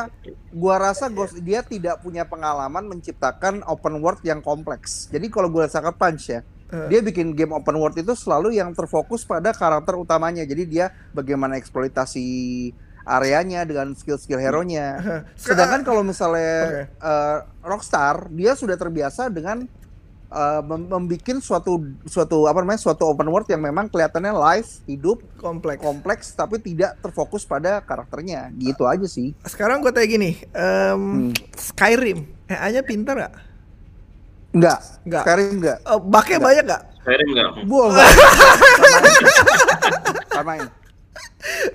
Speaker 1: gua rasa Ghost dia tidak punya pengalaman menciptakan open world yang kompleks. Jadi kalau gue Sucker Punch ya,
Speaker 2: Eh.
Speaker 1: dia bikin game open world itu selalu yang terfokus pada karakter utamanya. Jadi dia bagaimana eksploitasi areanya dengan skill-skill hero-nya. Sedangkan kalau misalnya
Speaker 2: Oke.
Speaker 1: eh, Rockstar, dia sudah terbiasa dengan eh, mem- membikin suatu suatu apa namanya suatu open world yang memang kelihatannya live, hidup,
Speaker 2: kompleks.
Speaker 1: kompleks tapi tidak terfokus pada karakternya. Gitu aja sih.
Speaker 2: Sekarang gue tanya gini, em,
Speaker 1: Hmm.
Speaker 2: Skyrim, AI-nya pinter gak?
Speaker 1: Enggak,
Speaker 2: Enggak.
Speaker 1: Skyrim enggak.
Speaker 2: Uh, baknya
Speaker 1: Nggak.
Speaker 2: banyak gak?
Speaker 3: Skyrim enggak?
Speaker 1: Gua enggak. Samain.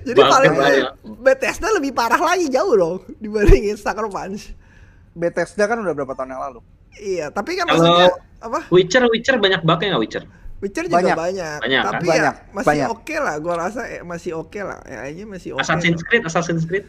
Speaker 2: Jadi paling
Speaker 3: banyak.
Speaker 2: Bethesda lebih parah lagi jauh dong dibandingin Sucker Punch.
Speaker 1: Bethesda kan udah berapa tahun yang lalu.
Speaker 2: Iya, tapi kan
Speaker 3: Kalau-
Speaker 2: maksudnya apa?
Speaker 3: Witcher Witcher banyak bugnya nggak Witcher?
Speaker 2: Witcher juga
Speaker 1: Banyak.
Speaker 2: banyak,
Speaker 3: Banyak,
Speaker 2: tapi
Speaker 1: kan?
Speaker 2: ya
Speaker 1: Banyak,
Speaker 2: masih
Speaker 1: banyak.
Speaker 2: oke lah. Gua rasa eh, masih oke lah. AI-nya masih oke.
Speaker 3: Assassin's Creed, Assassin's Creed.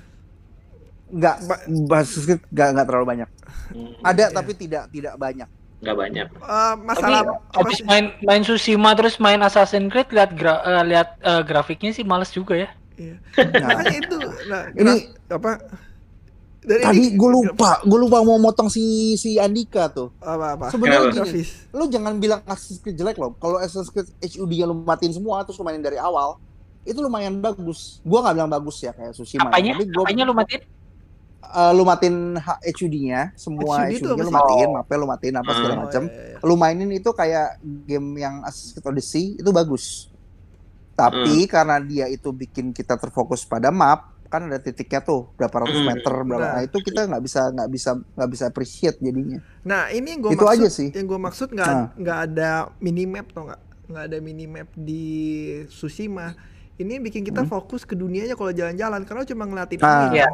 Speaker 1: Enggak,
Speaker 2: Ba-
Speaker 1: Assassin's Creed enggak enggak terlalu banyak.
Speaker 3: Hmm,
Speaker 1: Ada
Speaker 2: Iya.
Speaker 1: tapi tidak tidak banyak.
Speaker 3: nggak banyak.
Speaker 2: Eh,
Speaker 4: Tapi
Speaker 2: masalah apa
Speaker 4: habis main main Tsushima terus main Assassin's Creed lihat gra- eh, lihat eh, grafiknya sih males juga ya.
Speaker 2: Iya.
Speaker 1: Nah,
Speaker 2: itu. Nah,
Speaker 1: Ini-
Speaker 2: apa? Dari
Speaker 1: tadi
Speaker 2: ini-
Speaker 1: gue lupa, gue lupa mau motong si si Andika tuh.
Speaker 2: apa apa?
Speaker 1: Sebenarnya gini, lu jangan bilang Assassin's Creed jelek loh. Kalau Assassin's Creed HUD yang lu matiin semua terus lu mainin dari awal, itu lumayan bagus. Gua nggak bilang bagus ya kayak Tsushima.
Speaker 4: Apanya?
Speaker 1: Tapi gua
Speaker 4: Apanya lu matiin?
Speaker 1: eh, lu matiin HUD-nya, semua
Speaker 2: HUD apa
Speaker 1: lu matiin,
Speaker 4: Oh.
Speaker 1: mapnya lu matiin apa segala
Speaker 3: Oh,
Speaker 1: macam.
Speaker 2: iya, iya.
Speaker 1: Lu mainin itu kayak game yang Assassin's Creed Odyssey itu bagus. Tapi karena dia itu bikin kita terfokus pada map, kan ada titiknya tuh berapa ratus
Speaker 3: Hmm.
Speaker 1: meter berapa
Speaker 2: Nah.
Speaker 1: nah, itu kita nggak bisa nggak bisa nggak bisa appreciate jadinya
Speaker 2: Nah ini yang gue
Speaker 1: Itu
Speaker 2: maksud,
Speaker 1: aja sih.
Speaker 2: yang gue maksud nggak
Speaker 1: Nah.
Speaker 2: nggak ada minimap tuh nggak nggak ada minimap di Tsushima. Ini yang bikin kita fokus ke dunianya kalau jalan-jalan karena cuma ngeliatin
Speaker 1: Hmm. Nah.
Speaker 2: angin.
Speaker 4: Iya.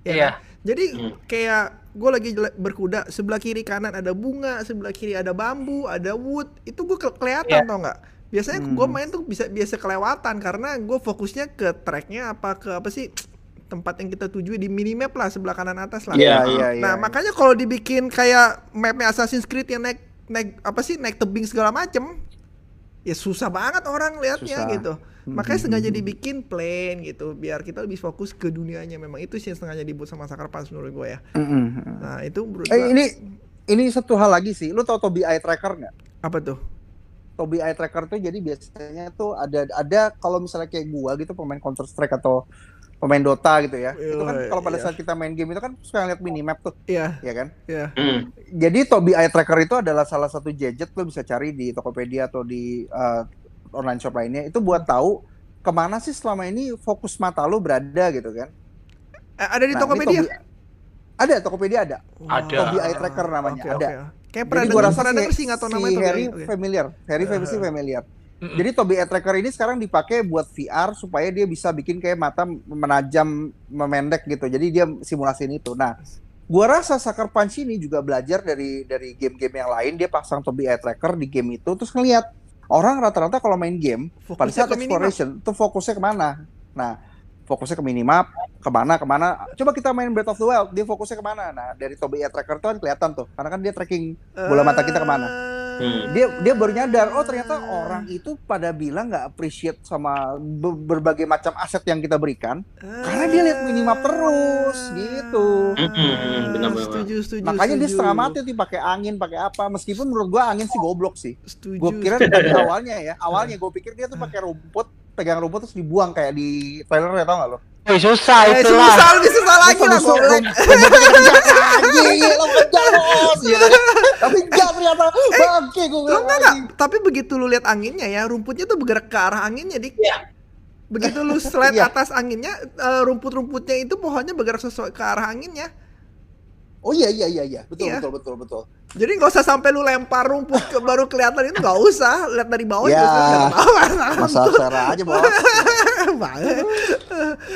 Speaker 2: Ya
Speaker 4: Iya.
Speaker 2: kan? Jadi
Speaker 3: Hmm.
Speaker 2: kayak gue lagi berkuda sebelah kiri kanan ada bunga, sebelah kiri ada bambu, ada wood. Itu gue ke- kelihatan
Speaker 4: Iya.
Speaker 2: tau nggak? Biasanya
Speaker 1: Hmm.
Speaker 2: gue main tuh bisa biasa kelewatan karena gue fokusnya ke tracknya apa ke apa sih tempat yang kita tuju di minimap lah sebelah kanan atas lah.
Speaker 1: iya iya iya
Speaker 2: Nah, makanya kalau dibikin kayak mapnya Assassin's Creed yang naik naik apa sih naik tebing segala macem, ya susah banget orang liatnya
Speaker 1: Susah.
Speaker 2: gitu. Makanya
Speaker 1: Mhm.
Speaker 2: sengaja dibikin plain gitu, biar kita lebih fokus ke dunianya. Memang itu sih yang sengaja dibuat sama Sucker Punch menurut gue ya.
Speaker 1: Mm-mm.
Speaker 2: Nah itu menurut
Speaker 1: eh
Speaker 2: gua-
Speaker 1: ini ini satu hal lagi sih lu tau Tobi Eye Tracker nggak
Speaker 2: apa tuh?
Speaker 1: Tobi Eye Tracker tuh jadi biasanya tuh ada ada kalau misalnya kayak gua gitu pemain Counter Strike atau pemain Dota gitu ya itu kan
Speaker 2: Iya,
Speaker 1: kalau pada
Speaker 2: iya.
Speaker 1: saat kita main game itu kan suka ngeliat minimap tuh
Speaker 2: Iya,
Speaker 1: ya kan
Speaker 2: iya.
Speaker 3: Hmm.
Speaker 1: jadi Tobi Eye Tracker itu adalah salah satu gadget lo bisa cari di Tokopedia atau di uh, online shop lainnya itu buat tahu ke mana sih selama ini fokus mata lo berada gitu kan
Speaker 2: Eh, ada di
Speaker 1: Nah,
Speaker 2: Tokopedia?
Speaker 1: Tobi- ada Tokopedia ada
Speaker 4: Ada.
Speaker 1: Tobi Eye Tracker namanya,
Speaker 2: Oke,
Speaker 1: ada.
Speaker 2: oke. Kayak pernah
Speaker 1: Jadi gua
Speaker 2: denger,
Speaker 1: rasa
Speaker 2: pernah
Speaker 1: si,
Speaker 2: denger sih nggak tahu
Speaker 1: si
Speaker 2: namanya tuh.
Speaker 1: Harry
Speaker 2: Oke.
Speaker 1: familiar Harry pasti
Speaker 2: eh.
Speaker 1: familiar
Speaker 4: Mm-mm.
Speaker 1: Jadi Tobi Eye Tracker ini sekarang dipakai buat VR supaya dia bisa bikin kayak mata menajam, memendek gitu. Jadi dia simulasiin itu. Nah, gua rasa Sucker Punch ini juga belajar dari dari game-game yang lain. Dia pasang Tobi Eye Tracker di game itu, terus ngeliat orang rata-rata kalau main game pada
Speaker 2: Fokusnya
Speaker 1: saat
Speaker 2: ke minimap.
Speaker 1: exploration tuh fokusnya ke mana? Nah, fokusnya ke minimap, ke mana ke mana. Coba kita main Breath of the Wild, dia fokusnya ke mana? Nah, dari Tobi Eye Tracker tuh kan kelihatan tuh, karena kan dia tracking bola mata kita ke mana.
Speaker 3: Hmm.
Speaker 1: dia dia baru nyadar oh ternyata orang itu pada bilang nggak appreciate sama be- berbagai macam aset yang kita berikan karena dia lihat minimap terus gitu
Speaker 3: Mm-mm, benar-benar.
Speaker 2: Setuju, setuju.
Speaker 1: makanya dia
Speaker 2: setuju.
Speaker 1: setengah mati tuh pakai angin pakai apa meskipun menurut gua angin sih goblok sih
Speaker 2: Setuju.
Speaker 1: gue kira tadi awalnya ya awalnya gue pikir dia tuh pakai rumput pegang rumput terus dibuang kayak di trailer ya tau gak lo
Speaker 4: Wih, susah
Speaker 2: Eh,
Speaker 4: itulah.
Speaker 2: susah lebih susah lagi lah
Speaker 1: kejar lagi lo bos gitu tapi enggak ternyata bangke gue
Speaker 2: Lo enggak enggak, tapi begitu lu lihat anginnya ya, rumputnya tuh bergerak ke arah anginnya, Dik.
Speaker 4: Iya.
Speaker 2: Begitu lu slide
Speaker 1: Iya.
Speaker 2: atas anginnya, eh, rumput-rumputnya itu pohonnya bergerak sesuai ke arah anginnya.
Speaker 1: Oh iya iya iya iya betul
Speaker 2: Iya.
Speaker 1: betul betul betul.
Speaker 2: Jadi nggak usah sampai lu lempar rumput ke baru kelihatan itu nggak usah, lihat dari bawah
Speaker 1: Ya.
Speaker 2: juga sudah udah ketahuan.
Speaker 1: Masa Sarah aja bos.
Speaker 2: Banget.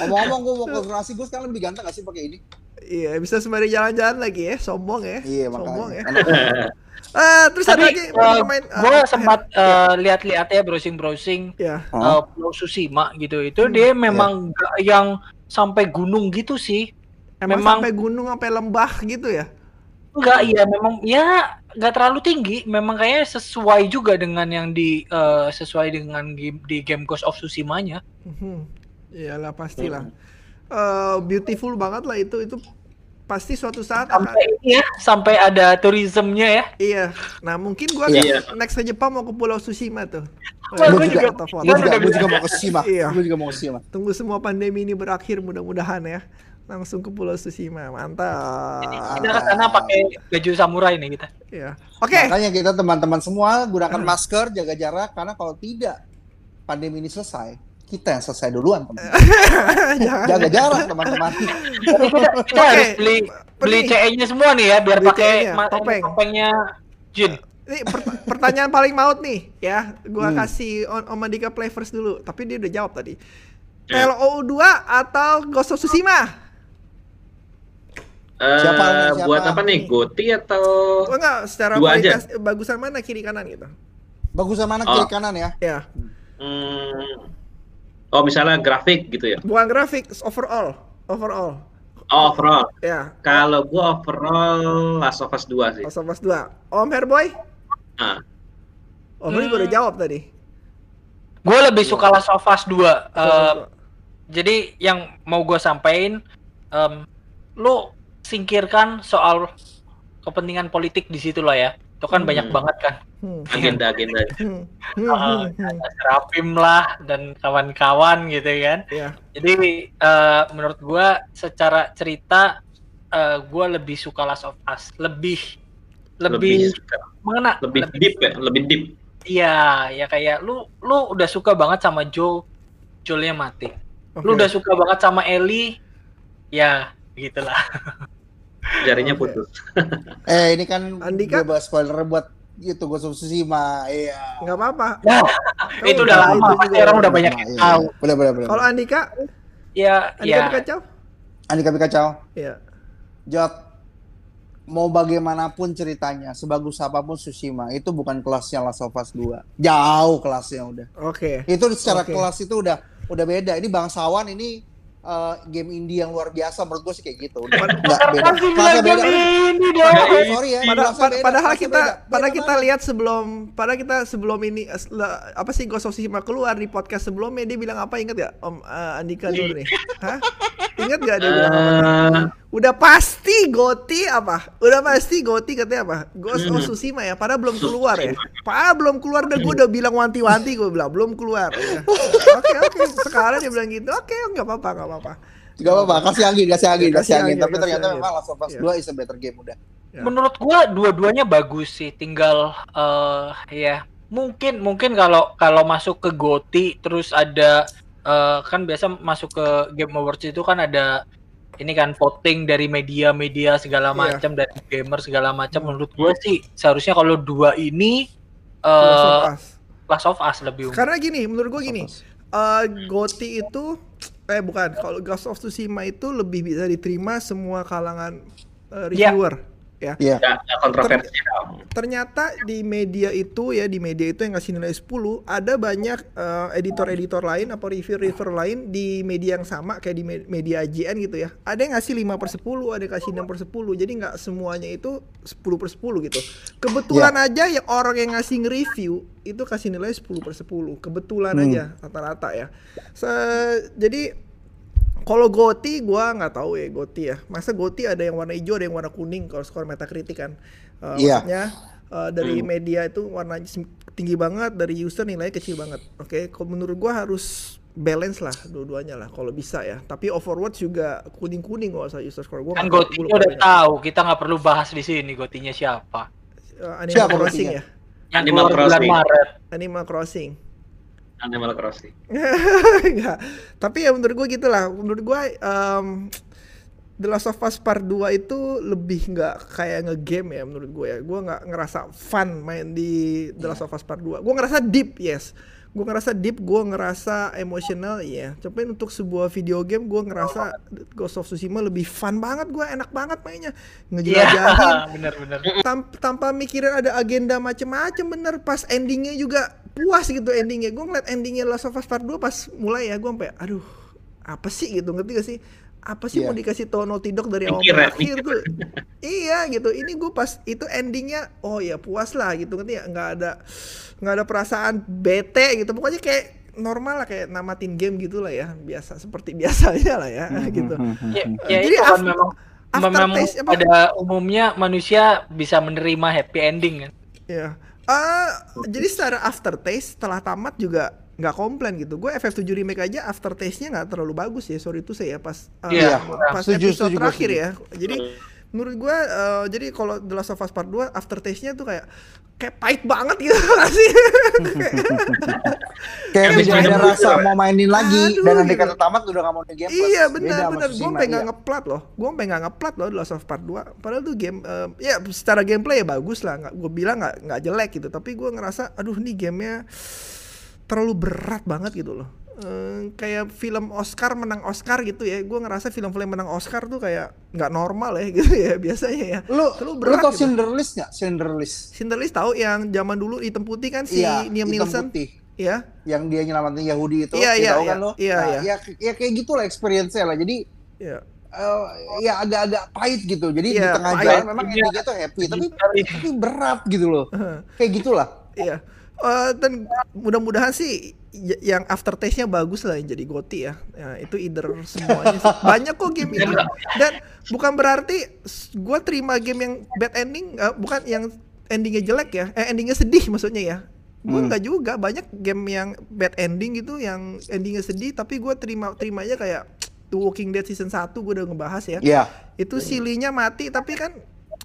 Speaker 1: Ngomong-ngomong gue mau konfirmasi gue sekarang lebih ganteng gak sih pakai ini?
Speaker 2: Iya, bisa sembari jalan-jalan lagi ya, sombong ya.
Speaker 1: Iya
Speaker 2: sombong ya.
Speaker 1: makanya.
Speaker 2: Eh, terus ada
Speaker 4: Tapi
Speaker 2: lagi
Speaker 4: eh,
Speaker 2: pemain
Speaker 4: gue sempat eh, lihat-lihat ya browsing-browsing
Speaker 2: ya.
Speaker 1: Oh,
Speaker 4: eh, Pulau Susima gitu. Itu
Speaker 2: Hmm,
Speaker 4: dia memang nggak yang sampai gunung gitu sih.
Speaker 2: Emang,
Speaker 4: memang-
Speaker 2: sampai gunung sampai lembah gitu ya?
Speaker 4: Enggak, iya memang ya nggak terlalu tinggi. Memang kayaknya sesuai juga dengan yang di eh, sesuai dengan game, di game Ghost of Tsushima-nya.
Speaker 2: Mhm. Iyalah pastilah. Eh, beautiful banget lah itu itu pasti suatu saat akan
Speaker 4: Sampai ini ya, sampai ada tourismnya ya.
Speaker 2: iya. Nah, mungkin gua
Speaker 3: Iya.
Speaker 2: next ke Jepang mau ke Pulau Tsushima tuh.
Speaker 4: Gua juga-
Speaker 1: juga, gue
Speaker 4: bisa.
Speaker 1: juga mau ke Shima.
Speaker 2: Iya.
Speaker 1: Gue juga mau ke Shima.
Speaker 2: Tunggu semua pandemi ini berakhir mudah-mudahan ya. Langsung ke Pulau Tsushima. Mantap.
Speaker 4: Kita ke sana pakai baju samurai nih kita.
Speaker 2: Iya. Oke.
Speaker 1: Makanya kita teman-teman semua gunakan masker, jaga jarak karena kalau tidak pandemi ini selesai, kita yang selesai duluan teman.
Speaker 2: Jangan.
Speaker 1: Jaga jarak teman-teman.
Speaker 4: Kita, kita
Speaker 2: Oke.
Speaker 4: harus beli beli. CE-nya semua nih ya biar
Speaker 2: Beli
Speaker 4: pakai
Speaker 2: topeng.
Speaker 4: topengnya Jin.
Speaker 2: Ini per- pertanyaan paling maut nih ya. Gua
Speaker 1: Hmm.
Speaker 2: kasih on Om Andika play first dulu, tapi dia udah jawab tadi.
Speaker 3: Ya.
Speaker 2: LOU 2 atau Ghost of Tsushima?
Speaker 3: Eh,
Speaker 1: Siapa siapa?
Speaker 3: buat apa nih? Goti atau
Speaker 2: Oh enggak, secara
Speaker 3: Dua aja.
Speaker 2: bagusan mana kiri kanan gitu.
Speaker 1: Bagusan mana
Speaker 3: Oh.
Speaker 1: kiri kanan ya?
Speaker 2: Ya,
Speaker 3: hmm, Oh, misalnya grafik gitu ya.
Speaker 2: bukan grafik, overall, overall.
Speaker 3: Oh, overall.
Speaker 2: Ya,
Speaker 3: Kalau gua overall Last of Us 2 sih.
Speaker 2: Last of Us 2. Om Herboy?
Speaker 3: Nah,
Speaker 2: Om gua
Speaker 4: Hmm.
Speaker 2: jawab tadi.
Speaker 4: Gue lebih suka Last of Us 2.
Speaker 2: Last of Us
Speaker 4: Eh,
Speaker 2: 2.
Speaker 4: jadi yang mau gue sampaikan, em, lu singkirkan soal kepentingan politik di situ lah ya. Itu kan
Speaker 2: Hmm.
Speaker 4: banyak banget kan.
Speaker 2: Hmm.
Speaker 3: agenda-agenda.
Speaker 2: Hmm.
Speaker 4: Ada Serafim lah dan kawan-kawan gitu kan.
Speaker 2: Ya.
Speaker 4: Jadi eh, menurut gua secara cerita eh, gua lebih suka Last of Us, lebih lebih,
Speaker 3: Lebih suka.
Speaker 4: mengena,
Speaker 3: lebih deep ya, lebih deep.
Speaker 4: Iya, ya kayak lu lu udah suka banget sama Joel, Joelnya mati. Lu
Speaker 2: Oke.
Speaker 4: udah suka banget sama Ellie, ya gitulah.
Speaker 3: Jarinya putus.
Speaker 1: Eh ini kan
Speaker 2: Andika?
Speaker 1: bebas spoiler buat itu of Tsushima. Iya.
Speaker 2: nggak apa-apa.
Speaker 4: Nah, itu udah lama,
Speaker 2: itu
Speaker 4: pasti
Speaker 2: juga.
Speaker 4: orang udah banyak yang
Speaker 1: Iya.
Speaker 4: tahu.
Speaker 1: Bener bener bener.
Speaker 2: Kalau Andika,
Speaker 4: Ya,
Speaker 2: Andika
Speaker 4: ya.
Speaker 2: Pikacau?
Speaker 1: Andika Pikacau,
Speaker 2: Iya.
Speaker 1: Jot, mau bagaimanapun ceritanya, sebagus apa pun Tsushima, itu bukan kelasnya Last of Us 2. Jauh kelasnya udah.
Speaker 2: Oke.
Speaker 1: Itu secara
Speaker 2: Oke.
Speaker 1: kelas itu udah udah beda. Ini bangsawan ini eh, game indie yang luar biasa menurut gue sih kayak gitu. Udah nggak beda. Kelasnya
Speaker 4: bilang
Speaker 1: beda.
Speaker 4: dong.
Speaker 1: Sorry ya.
Speaker 2: Pada,
Speaker 1: beda,
Speaker 2: padahal kita
Speaker 1: beda.
Speaker 2: padahal kita lihat sebelum padahal kita sebelum ini apa sih Ghost of Tsushima keluar di podcast sebelumnya dia bilang apa inget ya Om eh, Andika dulu nih Hah? Ingat gak dia bilang apa?
Speaker 3: Eh,
Speaker 2: Udah pasti Goti apa? Udah pasti Goti katanya apa? Ghost of
Speaker 3: Hmm.
Speaker 2: Tsushima ya, padahal belum keluar ya. Padahal belum keluar dan gue udah bilang wanti-wanti gue bilang belum keluar. Ya. Oke oke, sekarang dia bilang gitu. Oke, nggak apa-apa nggak apa-apa.
Speaker 1: Gak apa-apa, kasih angin, kasih angin,
Speaker 2: Ya,
Speaker 1: kasih angin. Tapi ternyata memang Last of Us
Speaker 2: Iya.
Speaker 1: 2 is a better game udah.
Speaker 2: Ya.
Speaker 4: Menurut gua dua-duanya bagus sih, tinggal eh ya mungkin mungkin kalau kalau masuk ke GOTY terus ada eh, kan biasa masuk ke Game Awards itu kan ada ini kan voting dari media-media segala
Speaker 2: Iya.
Speaker 4: macam dari gamer segala macam menurut gua sih seharusnya kalau dua ini
Speaker 2: of
Speaker 4: eh
Speaker 2: Us.
Speaker 4: Last of Us lebih unggul.
Speaker 2: Karena gini, menurut gue gini, eh Goti itu eh bukan, kalau Ghost of Tsushima itu lebih bisa diterima semua kalangan
Speaker 4: Iya.
Speaker 2: reviewer. Ya.
Speaker 1: Iya.
Speaker 3: nggak nggak kontroversial.
Speaker 2: Ternyata di media itu ya di media itu yang ngasih nilai 10 ada banyak eh, editor-editor lain apa reviewer-reviewer lain di media yang sama kayak di me- media IGN gitu ya. Ada yang ngasih 5 per 10, ada yang kasih 6 per 10. Jadi nggak semuanya itu 10 per 10 gitu. Kebetulan aja ya orang yang ngasih nge-review itu kasih nilai 10 per 10. Kebetulan
Speaker 1: Hmm.
Speaker 2: aja rata-rata ya. Se- jadi kalau Goti gua nggak tahu ya Goti ya. Masa Goti ada yang warna hijau, ada yang warna kuning kalau skor Metacritic kan. Eh,
Speaker 1: Iya.
Speaker 2: Maksudnya eh, dari
Speaker 3: Hmm.
Speaker 2: media itu warnanya tinggi banget, dari user nilainya kecil banget. Oke, kalau menurut gua harus balance lah dua-duanya lah kalau bisa ya. Tapi Overwatch juga kuning-kuning kalau saya user score gua
Speaker 4: Kan
Speaker 2: lupa
Speaker 4: udah tahu, kita nggak perlu bahas di sini GOTY-nya siapa.
Speaker 2: Eh, Animal
Speaker 1: Siapa
Speaker 2: Crossing
Speaker 1: Gotinya?
Speaker 2: ya.
Speaker 4: Yang
Speaker 3: Animal
Speaker 4: bulan
Speaker 3: Crossing.
Speaker 4: Maret.
Speaker 2: Animal Crossing.
Speaker 3: Animal Crossing.
Speaker 2: Enggak. Tapi ya menurut gua gitulah. Menurut gua em, The Last of Us Part 2 itu lebih nggak kayak ngegame ya menurut gue ya. Gue nggak ngerasa fun main di The Last of Us Part 2. Gue ngerasa deep, yes. Gue ngerasa deep, gue ngerasa emotional, iya. Tapi untuk sebuah video game, gue ngerasa Ghost of Tsushima lebih fun banget. Gue enak banget mainnya.
Speaker 4: Iya,
Speaker 2: Ngejelajahin,
Speaker 4: bener-bener.
Speaker 2: Tam- tanpa mikirin ada agenda macem-macem bener pas endingnya juga puas gitu endingnya. Gue ngeliat endingnya Last of Us Part 2 pas mulai ya gue sampai aduh apa sih? Gitu ngerti gak sih? Apa sih
Speaker 1: Iya.
Speaker 2: mau dikasih tau Naughty Dog dari awal sampai akhir tuh? Iya gitu. Ini gue pas itu endingnya oh ya puas lah gitu ngerti ya? Nggak ada nggak ada perasaan bete gitu. Pokoknya kayak normal lah kayak namatin game gitu lah ya. Biasa seperti biasanya lah ya gitu.
Speaker 4: Ya, ya
Speaker 2: Jadi
Speaker 4: itu kan
Speaker 2: af-
Speaker 4: memang
Speaker 2: after
Speaker 4: memang
Speaker 2: taste apa?
Speaker 4: pada umumnya manusia bisa menerima happy ending kan.
Speaker 2: Ya. Eh, jadi secara aftertaste setelah tamat juga nggak komplain gitu. Gue FF7 remake aja aftertaste-nya nggak terlalu bagus ya. Sorry itu saya pas eh,
Speaker 4: Iya,
Speaker 2: pas
Speaker 1: setuju,
Speaker 2: episode
Speaker 1: setuju,
Speaker 2: terakhir
Speaker 1: setuju.
Speaker 2: ya. Jadi menurut gue eh, jadi kalau The Last of Us Part 2 aftertaste-nya tuh kayak kayak pahit banget gitu sih.
Speaker 1: Kayak bisa ada rasa
Speaker 3: dulu.
Speaker 1: mau mainin lagi
Speaker 2: Aduh,
Speaker 1: dan nanti
Speaker 2: gitu.
Speaker 1: kata tamat udah gak mau main game plus.
Speaker 2: iya benar benar. Gue nggak
Speaker 1: iya.
Speaker 2: ngeplat loh. Gue nggak ngeplat loh The Last of Part 2. Padahal tuh game eh, ya secara gameplay ya bagus lah. Nggak gue bilang nggak nggak jelek gitu. Tapi gue ngerasa aduh nih gamenya terlalu berat banget gitu loh. Eh, kayak film Oscar menang Oscar gitu ya. Gue ngerasa film-film menang Oscar tuh kayak nggak normal ya gitu ya biasanya ya.
Speaker 1: Lu, lu
Speaker 2: berat
Speaker 1: tau
Speaker 2: gitu.
Speaker 1: Cinderlist gak? Cinderlist.
Speaker 2: Cinderlist tahu yang zaman dulu hitam putih kan si
Speaker 1: Iya,
Speaker 2: Liam
Speaker 1: putih.
Speaker 2: Ya.
Speaker 1: Yang dia nyelamatin Yahudi itu.
Speaker 2: Iya,
Speaker 1: lu
Speaker 2: iya,
Speaker 1: tahu
Speaker 2: iya.
Speaker 1: kan lo?
Speaker 2: Iya,
Speaker 1: Nah,
Speaker 2: iya.
Speaker 1: Ya, ya kayak gitulah experience-nya lah. Jadi
Speaker 2: Ya.
Speaker 1: eh, ya agak-agak pahit gitu. Jadi di
Speaker 2: Iya,
Speaker 1: tengah
Speaker 2: pahit.
Speaker 1: jalan memang
Speaker 4: Iya.
Speaker 1: endingnya tuh happy, tapi
Speaker 4: Sekali.
Speaker 1: tapi berat gitu loh. Kayak gitulah.
Speaker 2: Iya. Eh, dan mudah-mudahan sih yang aftertaste-nya bagus lah yang jadi goti ya. Ya, itu either semuanya. Banyak kok game itu. Dan bukan berarti gua terima game yang bad ending eh, bukan yang endingnya jelek ya. Eh endingnya sedih maksudnya ya. Gue
Speaker 1: Hmm.
Speaker 2: nggak juga banyak game yang bad ending gitu yang endingnya sedih tapi gua terima terimanya kayak The Walking Dead season 1 gue udah ngebahas ya
Speaker 1: Iya.
Speaker 2: itu silinya mati tapi kan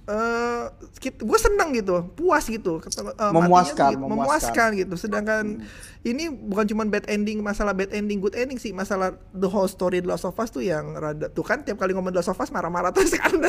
Speaker 2: eh gue seneng gitu, puas gitu, eh,
Speaker 1: Memuaskan,
Speaker 2: gitu,
Speaker 1: memuaskan.
Speaker 2: memuaskan gitu. Sedangkan ini bukan cuma bad ending, masalah bad ending, good ending sih, masalah the whole story The Last of Us tuh yang rada tuh kan tiap kali ngomong The Last of Us marah-marah terus kan.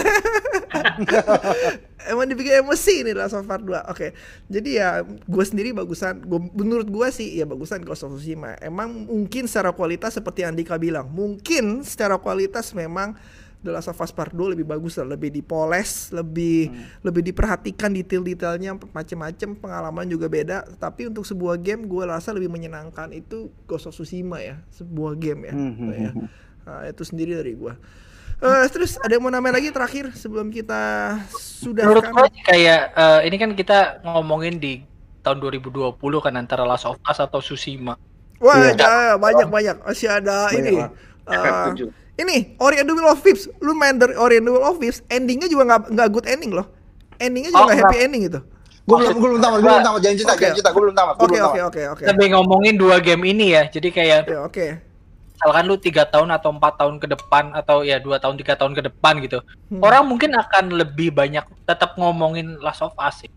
Speaker 2: Emang dibikin emosi nih The Last of Us 2. Oke. Jadi ya gue sendiri bagusan gua, menurut gue sih ya bagusan Ghost of Tsushima. Emang mungkin secara kualitas seperti yang Andika bilang, mungkin secara kualitas memang The Last of Us Part 2 lebih bagus lah, lebih dipoles, lebih lebih diperhatikan detail-detailnya macem-macem, pengalaman juga beda. Tapi untuk sebuah game gue rasa lebih menyenangkan itu Ghost of Tsushima ya, sebuah game ya.
Speaker 1: Hmm, hmm,
Speaker 2: ya.
Speaker 1: hmm.
Speaker 2: Nah, itu sendiri dari gue. Eh, terus ada yang mau nambahin lagi terakhir sebelum kita sudah
Speaker 4: Menurut gue sih kayak eh, ini kan kita ngomongin di tahun 2020 kan antara Last of Us atau Tsushima.
Speaker 2: Wah,
Speaker 1: Iya.
Speaker 2: ada banyak banyak. Masih ada
Speaker 1: Banyak
Speaker 2: ini.
Speaker 1: lah.
Speaker 2: Ini Ori and the Will of Wisps. Lu main dari Ori and the Will of Wisps, endingnya juga nggak nggak good ending loh. Endingnya juga
Speaker 4: Oh,
Speaker 2: nggak happy
Speaker 4: enggak.
Speaker 2: ending gitu.
Speaker 1: Gue belum, gue belum tamat, gue belum tamat. Jangan cerita,
Speaker 2: Oke.
Speaker 1: jangan cerita. Gue belum tamat,
Speaker 2: Oke
Speaker 1: belum
Speaker 2: oke
Speaker 1: tamat.
Speaker 2: oke oke.
Speaker 4: Lebih ngomongin dua game ini ya. Jadi kayak
Speaker 2: Ya, Oke.
Speaker 4: misalkan lu tiga tahun atau empat tahun ke depan atau ya dua tahun tiga tahun ke depan gitu.
Speaker 2: Hmm.
Speaker 4: Orang mungkin akan lebih banyak tetap ngomongin Last of Us sih.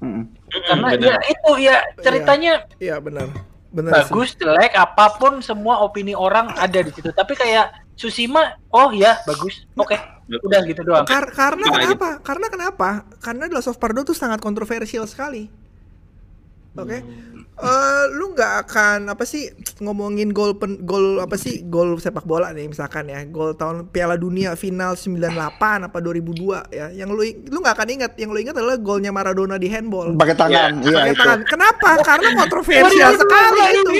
Speaker 1: Mm-mm.
Speaker 4: Karena
Speaker 3: benar.
Speaker 4: ya itu ya ceritanya
Speaker 2: Iya benar. Benar. sih.
Speaker 4: bagus, jelek, apa pun semua opini orang ada di situ. Tapi kayak Tsushima, oh ya bagus, oke, udah gitu doang.
Speaker 2: Kar- karena kenapa? Karena kenapa? Karena The Last of Us 2 tuh sangat kontroversial sekali. Oke. Eh, lu nggak akan apa sih ngomongin gol pen, gol apa sih gol sepak bola nih misalkan ya gol tahun Piala Dunia final 98 apa 2002 ya yang lu lu nggak akan ingat yang lu ingat adalah golnya Maradona di handball
Speaker 1: Pakai tangan, iya
Speaker 2: pakai
Speaker 1: itu.
Speaker 2: tangan kenapa karena kontroversial sekali itu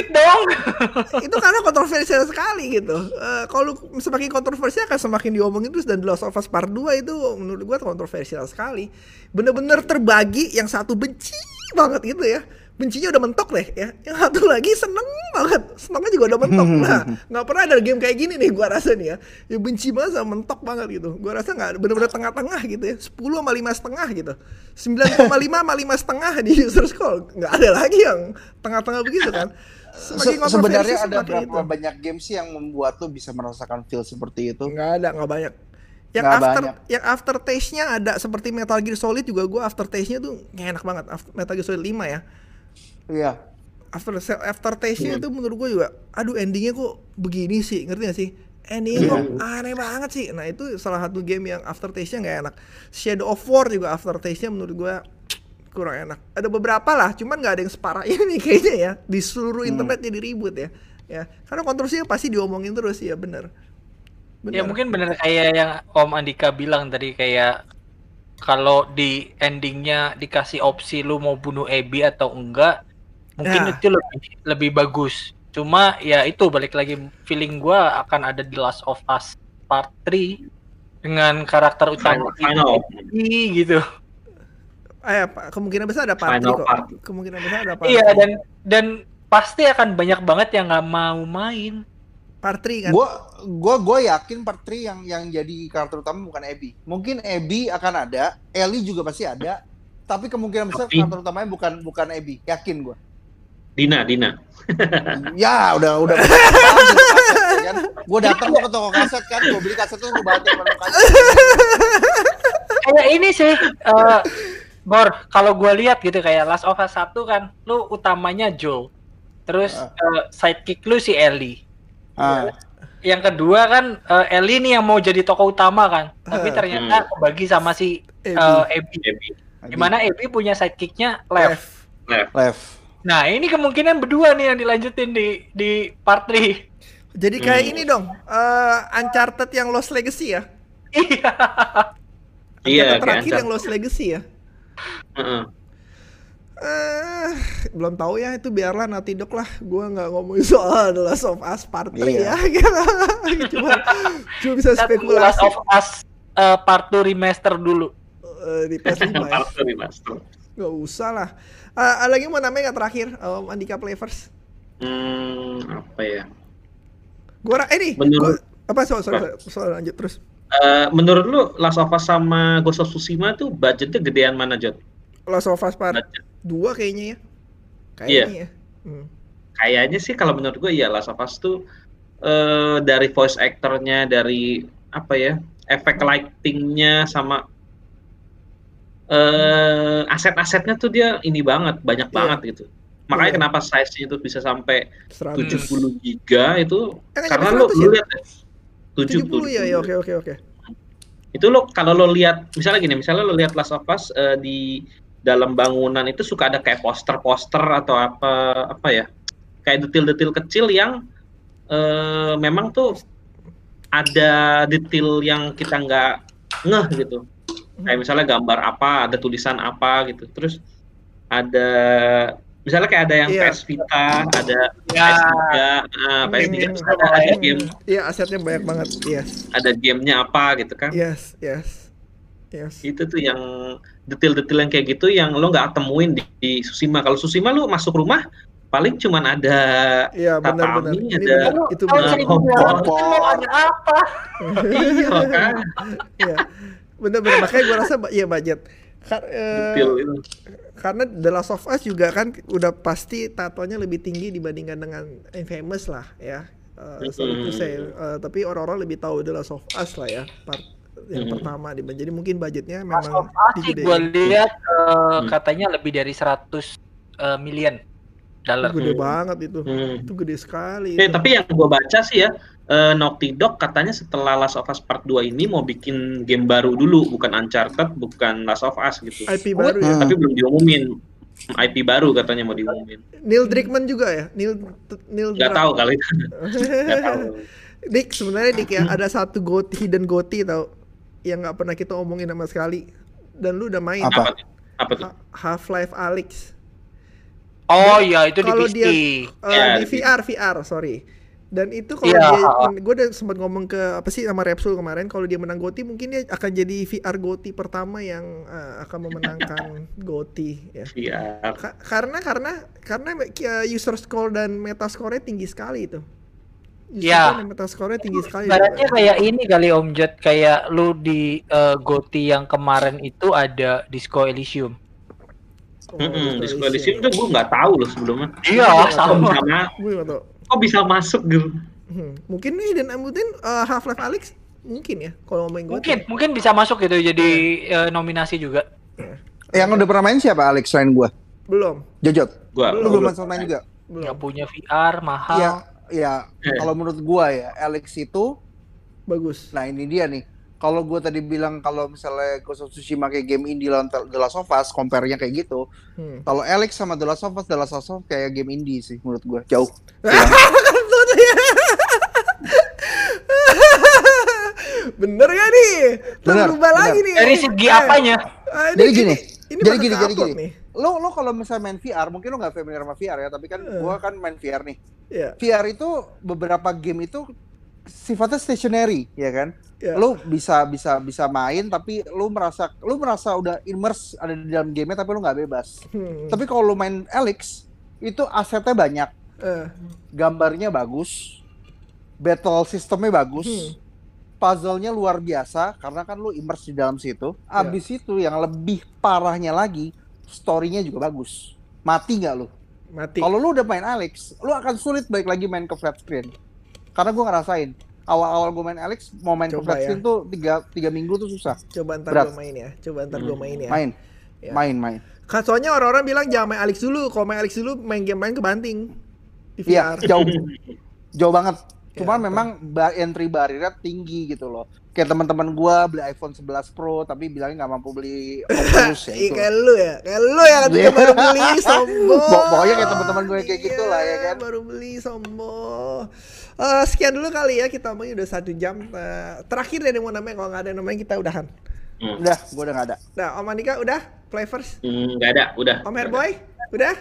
Speaker 2: itu karena kontroversial sekali gitu. Eh, kalau semakin kontroversial akan semakin diomongin terus dan The Last of Us Part 2 itu menurut gua kontroversial sekali. Bener-bener terbagi yang satu benci banget gitu ya. Bencinya udah mentok deh ya. Yang satu lagi seneng banget. Senengnya juga udah mentok. Nah, nggak pernah ada game kayak gini nih gua rasa nih ya. Ya benci banget sama mentok banget gitu. Gua rasa nggak bener-bener tengah-tengah gitu ya. 10 sama lima setengah gitu. 9,5 sama lima setengah di user score. Nggak ada lagi yang tengah-tengah begitu kan.
Speaker 1: Se- sebenarnya ada berapa
Speaker 2: itu.
Speaker 1: banyak game sih yang membuat lo bisa merasakan feel seperti itu?
Speaker 2: Nggak ada, nggak banyak. Yang
Speaker 1: Nggak
Speaker 2: after
Speaker 1: banyak.
Speaker 2: yang after taste-nya ada seperti Metal Gear Solid juga gua after taste-nya tuh enak banget. After, Metal Gear Solid 5 ya.
Speaker 1: Iya.
Speaker 2: After after taste-nya itu menurut gua juga aduh endingnya kok begini sih, ngerti gak sih? Endingnya kok aneh banget sih. Nah, itu salah satu game yang after taste-nya nggak enak. Shadow of War juga after taste-nya menurut gua kurang enak. Ada beberapa lah, cuman nggak ada yang separah ini kayaknya ya. Di seluruh internet jadi ribut ya. Ya, karena kontroversinya pasti diomongin terus ya, bener.
Speaker 4: Ya mungkin bener kayak yang Om Andika bilang tadi kayak kalau di endingnya dikasih opsi lu mau bunuh Abby atau enggak, mungkin
Speaker 2: Ya.
Speaker 4: itu lebih lebih bagus. Cuma ya itu balik lagi feeling gua akan ada The Last of Us Part 3 dengan karakter utama
Speaker 3: Final.
Speaker 4: Abby gitu.
Speaker 2: Eh, kemungkinan besar ada
Speaker 3: Final
Speaker 2: kok.
Speaker 3: part.
Speaker 2: Kemungkinan besar ada party.
Speaker 4: Iya dan dan pasti akan banyak banget yang nggak mau main.
Speaker 2: part 3 kan.
Speaker 1: Gua gua gua yakin part 3 yang yang jadi karakter utama bukan Abby. Mungkin Abby akan ada, Ellie juga pasti ada, tapi kemungkinan besar
Speaker 3: Tapi-
Speaker 1: karakter utamanya bukan bukan Abby. Yakin gua.
Speaker 3: Dina, Dina.
Speaker 1: ya, udah udah. kan? Gua datang ke toko kaset kan, gua beli kaset tuh tiap malam kaset.
Speaker 4: kayak ini sih eh Bor kalau gue lihat gitu kayak Last of Us 1 kan lu utamanya Joel terus
Speaker 1: Ah.
Speaker 4: eh, sidekick lu si Ellie
Speaker 1: Ah,
Speaker 4: yang kedua kan eh, Ellie nih yang mau jadi tokoh utama kan tapi
Speaker 2: Ah.
Speaker 4: ternyata kebagi sama si
Speaker 2: Abby.
Speaker 4: eh, Abby
Speaker 3: Abby.
Speaker 4: di mana Abby punya sidekicknya Lev
Speaker 2: Left.
Speaker 3: Left.
Speaker 4: Nah ini kemungkinan berdua nih yang dilanjutin di di part 3
Speaker 2: Jadi kayak
Speaker 3: Hmm.
Speaker 2: ini dong, eh Uncharted yang Lost Legacy ya.
Speaker 4: iya
Speaker 3: Iya,
Speaker 2: terakhir yang
Speaker 3: Uncharted.
Speaker 2: Lost Legacy ya.
Speaker 3: Heeh.
Speaker 2: Eh, belum tahu ya itu biarlah Naughty Dog lah. Gua nggak ngomongin soal The Last of Us Part 3
Speaker 1: Iya.
Speaker 2: ya. cuma cuma bisa
Speaker 4: Last
Speaker 2: spekulasi
Speaker 4: of Us eh, part 2 remaster dulu
Speaker 2: Eh, di PS5 ya.
Speaker 3: Part remaster.
Speaker 2: Gak usah lah. Eh, ada lagi mau namanya nggak terakhir? Om Andika Players.
Speaker 3: Hmm, apa ya?
Speaker 2: Gua ra- eh nih,
Speaker 3: Menurut-
Speaker 2: gua- apa soal soal, soal, lanjut terus.
Speaker 3: Eh, menurut lu Last of Us sama Ghost of Tsushima tuh budgetnya gedean mana, Jod?
Speaker 2: Last of Us Part
Speaker 3: Budget.
Speaker 2: 2 kayaknya ya. Kayaknya ya. Hmm.
Speaker 3: Kayaknya sih kalau menurut gue ya Last of Us tuh eh dari voice actornya, dari apa ya, efek lightingnya sama eh aset-asetnya tuh dia ini banget, banyak
Speaker 2: Iya.
Speaker 3: banget gitu. Makanya
Speaker 2: Iya.
Speaker 3: kenapa size-nya itu bisa sampai
Speaker 2: 100.
Speaker 3: 70 giga itu
Speaker 2: Eh,
Speaker 3: karena
Speaker 2: nyampe
Speaker 3: lu,
Speaker 2: 100
Speaker 3: lu
Speaker 2: ya?
Speaker 3: lihat deh.
Speaker 2: 70 ya, ya oke oke oke.
Speaker 3: Itu lo kalau lo lihat misalnya gini, misalnya lo lihat Last of Us eh, di dalam bangunan itu suka ada kayak poster-poster atau apa apa ya? Kayak detail-detail kecil yang eh, memang tuh ada detail yang kita nggak ngeh gitu. Kayak misalnya gambar apa, ada tulisan apa gitu. Terus ada misalnya kayak ada yang
Speaker 2: Iya.
Speaker 3: PS Vita, ada
Speaker 4: Ya.
Speaker 3: PS3, nah, PS3
Speaker 2: Hmm.
Speaker 3: terus ada, ada game
Speaker 2: Iya, asetnya banyak banget. Yes.
Speaker 3: ada gamenya apa gitu kan.
Speaker 2: Yes, yes. Yes.
Speaker 3: itu tuh yang detail-detail yang kayak gitu yang lo nggak temuin di, di Susima kalau Susima lo masuk rumah paling cuman ada
Speaker 2: Iya, benar benar.
Speaker 3: Tatami,
Speaker 2: Ini
Speaker 3: ada-
Speaker 2: benar. Itu benar.
Speaker 4: itu lo ada apa?
Speaker 3: iya kan
Speaker 2: Iya. Bener-bener makanya gue rasa iya budget. Kar-
Speaker 3: itu
Speaker 2: karena The Last of Us juga kan udah pasti tatonya lebih tinggi dibandingkan dengan Infamous lah ya. Eh, sorry to say. Eh, tapi orang-orang lebih tahu The Last of Us lah ya part yang
Speaker 3: Hmm.
Speaker 2: pertama di jadi mungkin budgetnya
Speaker 4: Last
Speaker 2: memang
Speaker 4: of Us sih gue lihat eh,
Speaker 3: Hmm.
Speaker 4: katanya lebih dari 100 eh, million dollar.
Speaker 2: gede
Speaker 3: Hmm.
Speaker 2: banget itu.
Speaker 3: Hmm.
Speaker 2: Itu gede sekali.
Speaker 3: Eh,
Speaker 2: itu.
Speaker 3: tapi yang gue baca sih ya eh, Naughty Dog katanya setelah Last of Us Part 2 ini mau bikin game baru dulu bukan Uncharted bukan Last of Us gitu
Speaker 2: IP baru ya.
Speaker 3: Tapi belum diumumin IP baru katanya mau diumumin
Speaker 2: Neil Druckmann juga ya. Neil Neil
Speaker 3: nggak tahu kali nggak tahu
Speaker 2: Dik sebenarnya Dik ya ada satu goti hidden goti tau yang nggak pernah kita omongin sama sekali dan lu udah main
Speaker 1: Apa?
Speaker 3: apa tuh
Speaker 2: Half Life Alyx.
Speaker 4: Oh iya itu di PC.
Speaker 2: dia eh,
Speaker 3: Ya,
Speaker 2: di
Speaker 3: di
Speaker 2: VR VR sorry. Dan itu kalau
Speaker 4: Iya.
Speaker 2: dia gue udah sempat ngomong ke apa sih sama Repsul kemarin kalau dia menang Goti mungkin dia akan jadi VR Goti pertama yang eh, akan memenangkan Goti ya.
Speaker 3: Iya.
Speaker 2: Ka- karena karena karena user score dan meta score-nya tinggi sekali itu. User
Speaker 4: Iya.
Speaker 2: score dan meta score-nya tinggi sekali.
Speaker 4: Ibaratnya kayak ini kali Om Jet kayak lu di eh, Goti yang kemarin itu ada Disco Elysium.
Speaker 2: Oh,
Speaker 3: Mm-mm, Disco
Speaker 2: Elysium.
Speaker 3: Elysium tuh gue nggak tahu loh sebelumnya.
Speaker 4: Iya, sama.
Speaker 3: bisa, ma-
Speaker 2: Gue nggak tahu.
Speaker 3: Kok bisa masuk gitu?
Speaker 2: Hmm, Mungkin nih dan mungkin eh, Half Life Alyx mungkin ya kalau ngomongin Goti.
Speaker 4: Mungkin mungkin bisa masuk gitu jadi eh, nominasi juga.
Speaker 1: Yang udah pernah main siapa Alex selain gua?
Speaker 2: Belum,
Speaker 1: Jojot.
Speaker 3: Gua
Speaker 1: Lu belum sempat main juga?
Speaker 2: belum.
Speaker 4: Yang punya VR mahal.
Speaker 1: Iya, iya.
Speaker 3: Eh.
Speaker 1: Kalau menurut gua ya, Alex itu
Speaker 2: Bagus.
Speaker 1: Nah ini dia nih. Kalau gue tadi bilang kalau misalnya Ghost of Tsushima kayak game indie lawan The Last of Us, compare-nya kayak gitu.
Speaker 2: Hmm.
Speaker 1: Kalau Alex sama The Last of Us, The Last of Us kayak game indie sih menurut gue. Jauh.
Speaker 2: Bener gak nih?
Speaker 1: Bener,
Speaker 2: berubah
Speaker 1: bener.
Speaker 2: lagi nih.
Speaker 4: Dari segi apanya?
Speaker 2: ah, ini-
Speaker 1: Jadi gini,
Speaker 2: ini- ini
Speaker 1: jadi gini, jadi gini.
Speaker 2: nih.
Speaker 1: Lo lo kalau misalnya main VR, mungkin lo nggak familiar sama VR ya, tapi kan
Speaker 2: Eh.
Speaker 1: gua kan main VR nih.
Speaker 2: Iya,
Speaker 1: VR itu beberapa game itu sifatnya stationary, ya kan?
Speaker 2: iya.
Speaker 1: Lo bisa bisa bisa main, tapi lo merasa lo merasa udah immerse ada di dalam gamenya, tapi lo nggak bebas.
Speaker 2: Hmm,
Speaker 1: Tapi kalau lo main Alex, itu asetnya banyak.
Speaker 2: eh,
Speaker 1: gambarnya bagus, battle sistemnya bagus,
Speaker 2: Hmm.
Speaker 1: puzzle-nya luar biasa karena kan lu immerse di dalam situ. Abis itu yang lebih parahnya lagi, story-nya juga bagus. Mati nggak lu?
Speaker 2: mati.
Speaker 1: Kalau lu udah main Alex, lu akan sulit balik lagi main ke flat screen. Karena gua ngerasain awal-awal gue main Alex mau main
Speaker 2: Coba ya.
Speaker 1: tuh tiga, tiga minggu tuh susah.
Speaker 2: Coba ntar gue main ya. Coba ntar gue
Speaker 3: Hmm.
Speaker 2: main ya.
Speaker 1: Main,
Speaker 2: Ya.
Speaker 1: main, main.
Speaker 2: Kan soalnya orang-orang bilang jangan main Alex dulu. Kalau main Alex dulu main game lain kebanting. Di
Speaker 1: Iya, jauh. Jauh banget. Cuman
Speaker 2: Ya,
Speaker 1: memang ba- entry barrier tinggi gitu loh. Kayak teman-teman gua beli iPhone 11 Pro tapi bilangnya nggak mampu beli Oculus ya itu.
Speaker 2: kayak lu ya. Kayak lu ya katanya
Speaker 1: Iya.
Speaker 2: baru beli sombong.
Speaker 1: Pok- pokoknya kayak teman-teman gue kayak gitu lah, ya kan?
Speaker 2: Baru beli sombong. Eh, sekian dulu kali ya kita omongin udah satu jam. Eh, terakhir deh yang mau namanya kalau nggak ada yang namanya kita udahan.
Speaker 3: Hmm,
Speaker 1: Udah, gua udah nggak ada.
Speaker 2: Nah, Om Andika udah? Play first.
Speaker 3: hmm, nggak ada, udah.
Speaker 2: Om Herboy udah?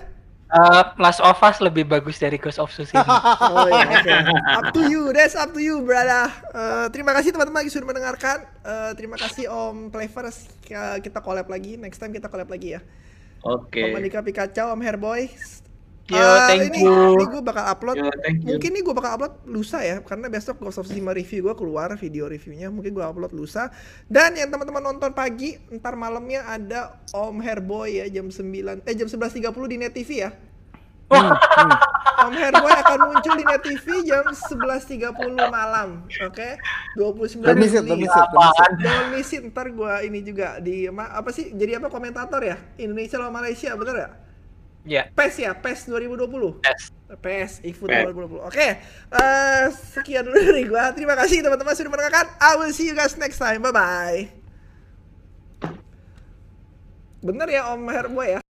Speaker 4: Eh, Last of Us lebih bagus dari Ghost of Tsushima.
Speaker 2: Oh iya, oke. Up to you, that's up to you, brother. Eh, terima kasih teman-teman yang sudah mendengarkan. Eh, terima kasih Om Playfers. Kita- Kita collab lagi. Next time kita collab lagi ya.
Speaker 3: Oke.
Speaker 2: Om Andika Pikacau, Om Herboy.
Speaker 4: Yo, thank
Speaker 2: ini,
Speaker 4: you.
Speaker 2: Ini gue bakal upload.
Speaker 3: Yo.
Speaker 2: Mungkin nih gue bakal upload lusa ya, karena besok Ghost of Tsushima review gue keluar video reviewnya. Mungkin gue upload lusa. Dan yang teman-teman nonton pagi, ntar malamnya ada Om Herboy ya jam 9 eh jam 11.30 di Net TV ya. Hmm, hmm. Om Herboy akan muncul di Net TV jam 11.30 malam. Oke. 29
Speaker 1: Don't miss it, don't miss it, don't miss it.
Speaker 2: Don't miss it. Ntar gua ini juga di apa sih? Jadi apa komentator ya? Indonesia lawan Malaysia, bener ya?
Speaker 4: Ya.
Speaker 2: PES ya, PES 2020.
Speaker 4: Yes.
Speaker 2: PS eFootball 2020. Oke, eh, sekian dulu dari gua. Terima kasih teman-teman sudah mendengarkan. I will see you guys next time. Bye bye. Bener ya Om Herboy ya?